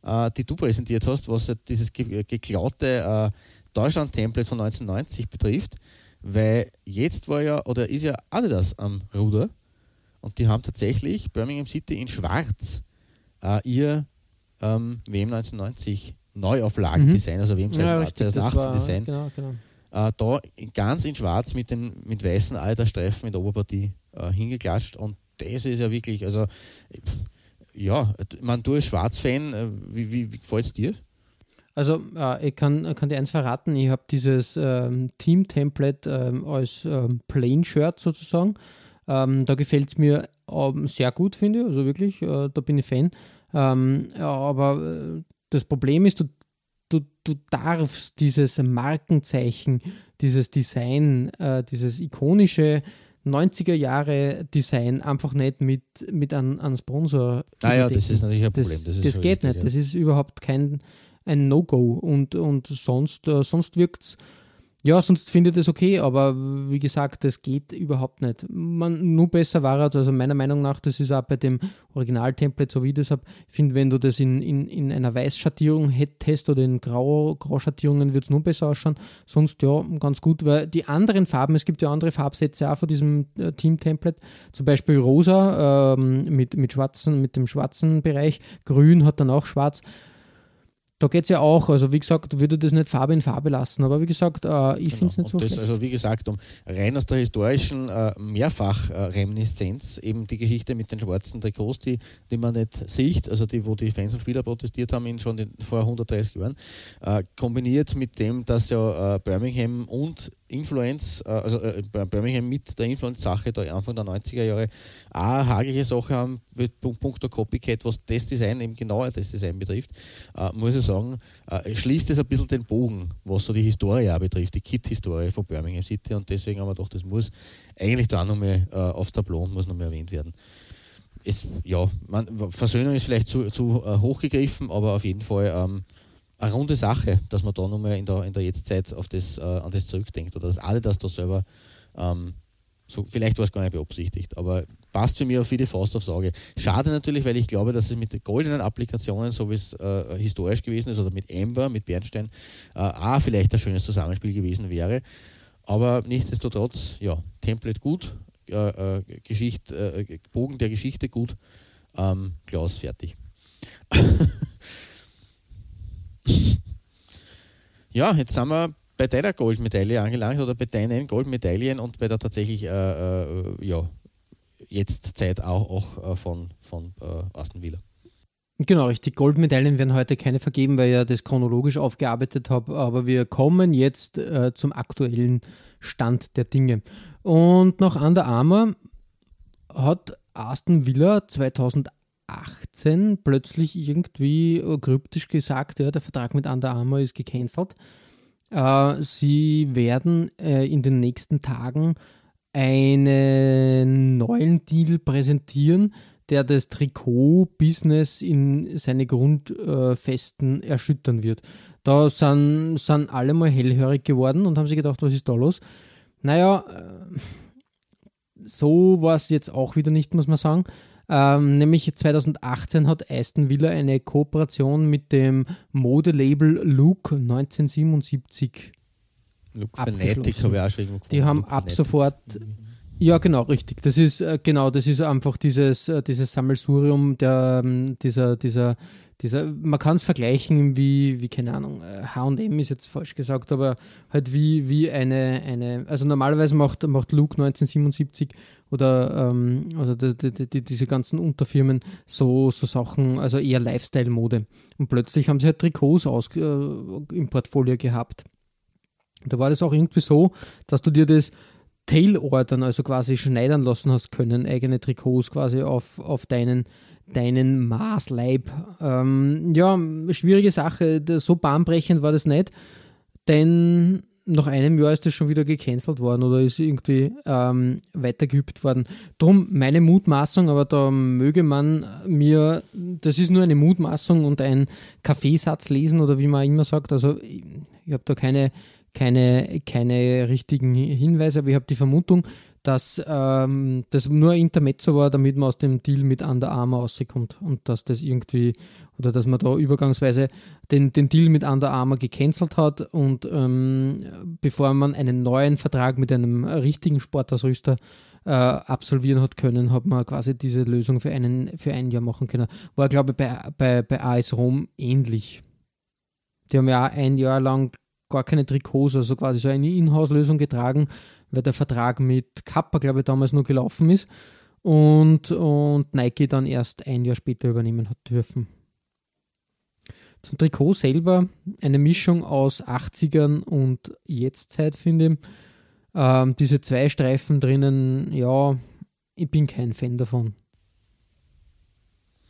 äh, die du präsentiert hast, was äh, dieses ge geklaute äh, Deutschland-Template von 1990 betrifft. Weil jetzt war ja, oder ist ja Adidas am Ruder und die haben tatsächlich Birmingham City in Schwarz äh, ihr ähm, WM 1990 Neuauflagen-Design, also WM ja, richtig, das 2018 war, Design, genau, genau. äh, da ganz in schwarz mit den mit weißen Altersstreifen in der Oberpartie äh, hingeklatscht und das ist ja wirklich, also äh, ja, man du als Schwarz-Fan, äh, wie, wie, wie gefällt es dir? Also äh, ich kann, kann dir eins verraten, ich habe dieses ähm, Team-Template ähm, als ähm, Plain-Shirt sozusagen. Ähm, da gefällt es mir ähm, sehr gut, finde ich, also wirklich, äh, da bin ich Fan. Ähm, ja, aber äh, das Problem ist, du du, du darfst dieses Markenzeichen, dieses Design, äh, dieses ikonische 90er Jahre Design einfach nicht mit, mit einem, einem Sponsor. Ah ja, das ist natürlich ein Problem. Das, das, das geht richtig, nicht. Ja. Das ist überhaupt kein ein No-Go. Und, und sonst, äh, sonst wirkt es ja, sonst finde ich das okay, aber wie gesagt, das geht überhaupt nicht. Man, nur besser war es, also meiner Meinung nach, das ist auch bei dem Original-Template, so wie ich das habe. Ich finde, wenn du das in, in, in einer Weißschattierung hättest oder in Grau, Grauschattierungen, würde es nur besser ausschauen. Sonst ja, ganz gut, weil die anderen Farben, es gibt ja andere Farbsätze auch von diesem äh, Team-Template, zum Beispiel rosa ähm, mit, mit, schwarzen, mit dem schwarzen Bereich, grün hat dann auch schwarz da geht es ja auch, also wie gesagt, würde das nicht Farbe in Farbe lassen, aber wie gesagt, äh, ich genau. finde es nicht so das, schlecht. Also wie gesagt, um rein aus der historischen äh, Mehrfach-Reminiszenz, äh, eben die Geschichte mit den schwarzen Trikots, die, die man nicht sieht, also die, wo die Fans und Spieler protestiert haben in schon in, vor 130 Jahren, äh, kombiniert mit dem, dass ja äh, Birmingham und Influence, äh, also äh, Birmingham mit der Influence-Sache da Anfang der 90er Jahre auch eine hagelige Sache haben, mit Punkt Copycat, was das Design, eben genauer das Design betrifft, äh, muss ich sagen, schließt es ein bisschen den Bogen, was so die Historie auch betrifft, die Kit-Historie von Birmingham City und deswegen haben wir gedacht, das muss eigentlich da nochmal äh, aufs Tableau und muss nochmal erwähnt werden. Es, ja, man, Versöhnung ist vielleicht zu, zu äh, hochgegriffen, aber auf jeden Fall ähm, eine runde Sache, dass man da nochmal in der, in der Jetztzeit auf das, äh, an das zurückdenkt oder dass alle das da selber, ähm, so, vielleicht war es gar nicht beabsichtigt, aber passt für mich auf viele Faust aufs Auge. Schade natürlich, weil ich glaube, dass es mit den goldenen Applikationen, so wie es äh, historisch gewesen ist, oder mit Amber, mit Bernstein, äh, auch vielleicht ein schönes Zusammenspiel gewesen wäre. Aber nichtsdestotrotz, ja, Template gut, äh, äh Geschichte, äh, Bogen der Geschichte gut, ähm, Klaus fertig. ja, jetzt sind wir bei deiner Goldmedaille angelangt oder bei deinen Goldmedaillen und bei der tatsächlich äh, äh, ja, jetzt Zeit auch, auch äh, von, von äh, Aston Villa. Genau, richtig. Goldmedaillen werden heute keine vergeben, weil ich ja das chronologisch aufgearbeitet habe. Aber wir kommen jetzt äh, zum aktuellen Stand der Dinge. Und nach Under Armour hat Aston Villa 2008 18 plötzlich irgendwie kryptisch gesagt, ja, der Vertrag mit Under Armour ist gecancelt. Äh, sie werden äh, in den nächsten Tagen einen neuen Deal präsentieren, der das Trikot-Business in seine Grundfesten erschüttern wird. Da sind, sind alle mal hellhörig geworden und haben sich gedacht, was ist da los? Naja, äh, so war es jetzt auch wieder nicht, muss man sagen. Ähm, nämlich 2018 hat Aston Villa eine Kooperation mit dem Modelabel Luke 1977 Luke Fanatic habe ich auch schon irgendwo Die haben Luke ab Fanatic. sofort ja, genau, richtig. Das ist äh, genau, das ist einfach dieses, äh, dieses Sammelsurium der, ähm, dieser, dieser, dieser, man kann es vergleichen wie, wie, keine Ahnung, HM ist jetzt falsch gesagt, aber halt wie, wie eine, eine, also normalerweise macht, macht Luke 1977 oder ähm, also die, die, die, diese ganzen Unterfirmen so, so Sachen, also eher Lifestyle-Mode. Und plötzlich haben sie halt Trikots aus, äh, im Portfolio gehabt. Da war das auch irgendwie so, dass du dir das Tail-Ordern, also quasi schneidern lassen hast können, eigene Trikots quasi auf, auf deinen, deinen Maßleib. Ähm, ja, schwierige Sache, so bahnbrechend war das nicht, denn nach einem Jahr ist das schon wieder gecancelt worden oder ist irgendwie ähm, weitergeübt worden. Drum meine Mutmaßung, aber da möge man mir, das ist nur eine Mutmaßung und ein Kaffeesatz lesen oder wie man immer sagt. Also ich, ich habe da keine, keine, keine richtigen Hinweise, aber ich habe die Vermutung, dass ähm, das nur Intermezzo war, damit man aus dem Deal mit Under Armour rauskommt und dass das irgendwie oder dass man da übergangsweise den, den Deal mit Under Armour gecancelt hat und ähm, bevor man einen neuen Vertrag mit einem richtigen Sportausrüster äh, absolvieren hat können, hat man quasi diese Lösung für, einen, für ein Jahr machen können. War, glaube ich, bei, bei, bei AS Rom ähnlich. Die haben ja ein Jahr lang gar keine Trikots, also quasi so eine Inhouse-Lösung getragen weil der Vertrag mit Kappa, glaube ich, damals nur gelaufen ist und, und Nike dann erst ein Jahr später übernehmen hat dürfen. Zum Trikot selber eine Mischung aus 80ern und Jetztzeit, finde ich. Ähm, diese zwei Streifen drinnen, ja, ich bin kein Fan davon.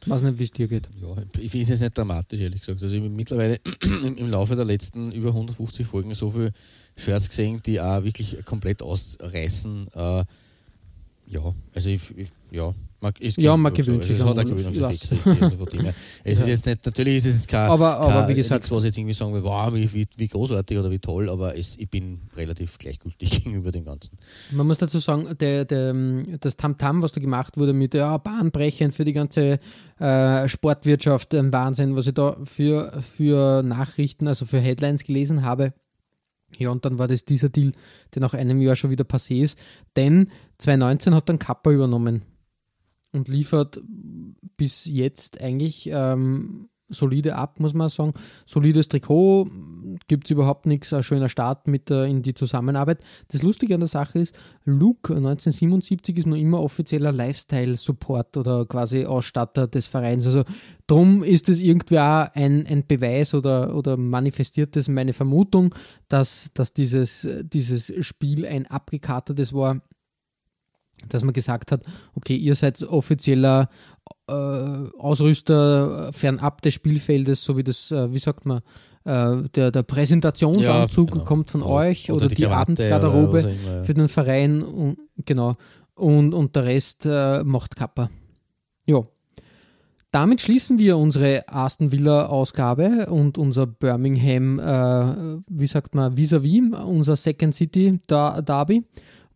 Weiß nicht, wie es dir geht. Ja, ich finde es nicht dramatisch, ehrlich gesagt. Also ich mittlerweile im, Laufe der letzten über 150 Folgen so viele Shirts gesehen, die auch wirklich komplett ausreißen. Äh, ja, also ich, ich ja, man, ja, man gewöhnt sich. Also es hat Gewöhnungseffekt. Also es ist jetzt nicht, natürlich ist es kein, aber, aber wie gesagt, nichts, was jetzt irgendwie sagen will, wow, wie, wie, wie großartig oder wie toll, aber es, ich bin relativ gleichgültig gegenüber dem Ganzen. Man muss dazu sagen, der, der, das Tamtam, -Tam, was da gemacht wurde mit ja, bahnbrechend für die ganze äh, Sportwirtschaft, ein Wahnsinn, was ich da für, für Nachrichten, also für Headlines gelesen habe. Ja, und dann war das dieser Deal, der nach einem Jahr schon wieder passé ist. Denn 2019 hat dann Kappa übernommen und liefert bis jetzt eigentlich ähm, solide ab, muss man sagen. Solides Trikot, gibt es überhaupt nichts, ein schöner Start mit äh, in die Zusammenarbeit. Das Lustige an der Sache ist, Luke 1977 ist noch immer offizieller Lifestyle-Support oder quasi Ausstatter des Vereins. Also drum ist es irgendwie auch ein, ein Beweis oder, oder manifestiert es meine Vermutung, dass, dass dieses, dieses Spiel ein abgekartetes war dass man gesagt hat, okay, ihr seid offizieller äh, Ausrüster fernab des Spielfeldes, so wie das, äh, wie sagt man, äh, der, der Präsentationsanzug ja, genau. kommt von oder, euch oder, oder die, die Abendgarderobe immer, ja. für den Verein, und, genau, und, und der Rest äh, macht Kappa. Ja. Damit schließen wir unsere Aston Villa-Ausgabe und unser Birmingham, äh, wie sagt man, vis-à-vis, -vis, unser Second City Derby.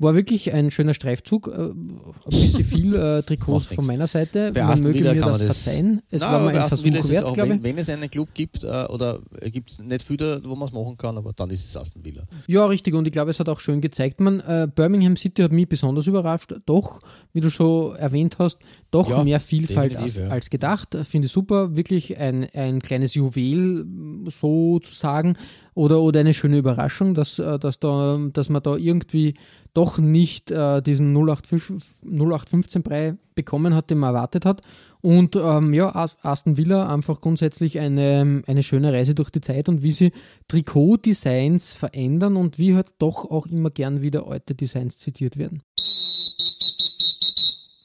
War wirklich ein schöner Streifzug. Äh, ein bisschen viel äh, Trikots von meiner Seite. Bei Man möge mir das, das verzeihen. Es Nein, war mal ein Versuch wert, auch, glaube ich. Wenn, es einen Club gibt, äh, oder gibt es nicht viele, wo man es machen kann, aber dann ist es Aston Villa. Ja, richtig. Und ich glaube, es hat auch schön gezeigt. Man, äh, Birmingham City hat mich besonders überrascht. Doch, wie du schon erwähnt hast, doch ja, mehr Vielfalt als, ja. als, gedacht. Finde ich super. Wirklich ein, ein kleines Juwel sozusagen. Oder, oder eine schöne Überraschung, dass, äh, dass, da, dass man da irgendwie doch nicht äh, diesen 0815-Brei bekommen hat, den man erwartet hat. Und ähm, ja, Aston Villa einfach grundsätzlich eine, eine schöne Reise durch die Zeit und wie sie Trikot-Designs verändern und wie halt doch auch immer gern wieder alte Designs zitiert werden.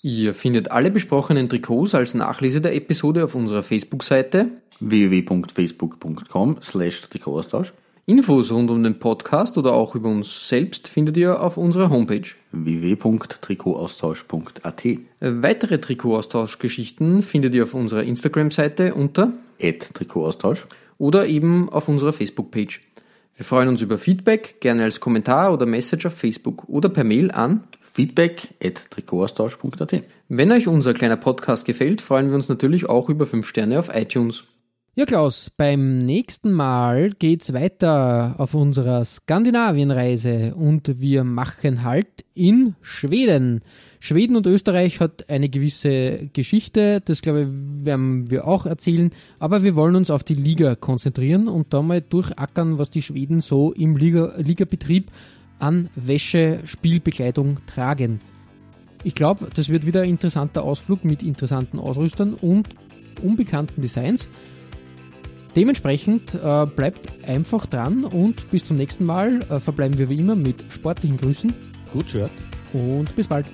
Ihr findet alle besprochenen Trikots als Nachlese der Episode auf unserer Facebook-Seite www.facebook.com slash Trikotaustausch Infos rund um den Podcast oder auch über uns selbst findet ihr auf unserer Homepage www.trikotaustausch.at. Weitere Trikotaustauschgeschichten findet ihr auf unserer Instagram-Seite unter Trikotaustausch oder eben auf unserer Facebook-Page. Wir freuen uns über Feedback, gerne als Kommentar oder Message auf Facebook oder per Mail an feedback at trikotaustausch.at. Wenn euch unser kleiner Podcast gefällt, freuen wir uns natürlich auch über 5 Sterne auf iTunes. Ja, Klaus, beim nächsten Mal geht's weiter auf unserer Skandinavienreise und wir machen halt in Schweden. Schweden und Österreich hat eine gewisse Geschichte, das glaube ich werden wir auch erzählen, aber wir wollen uns auf die Liga konzentrieren und da mal durchackern, was die Schweden so im Liga, Ligabetrieb an Wäsche, Spielbekleidung tragen. Ich glaube, das wird wieder ein interessanter Ausflug mit interessanten Ausrüstern und unbekannten Designs. Dementsprechend äh, bleibt einfach dran und bis zum nächsten Mal äh, verbleiben wir wie immer mit sportlichen Grüßen. Gut Shirt. Und bis bald.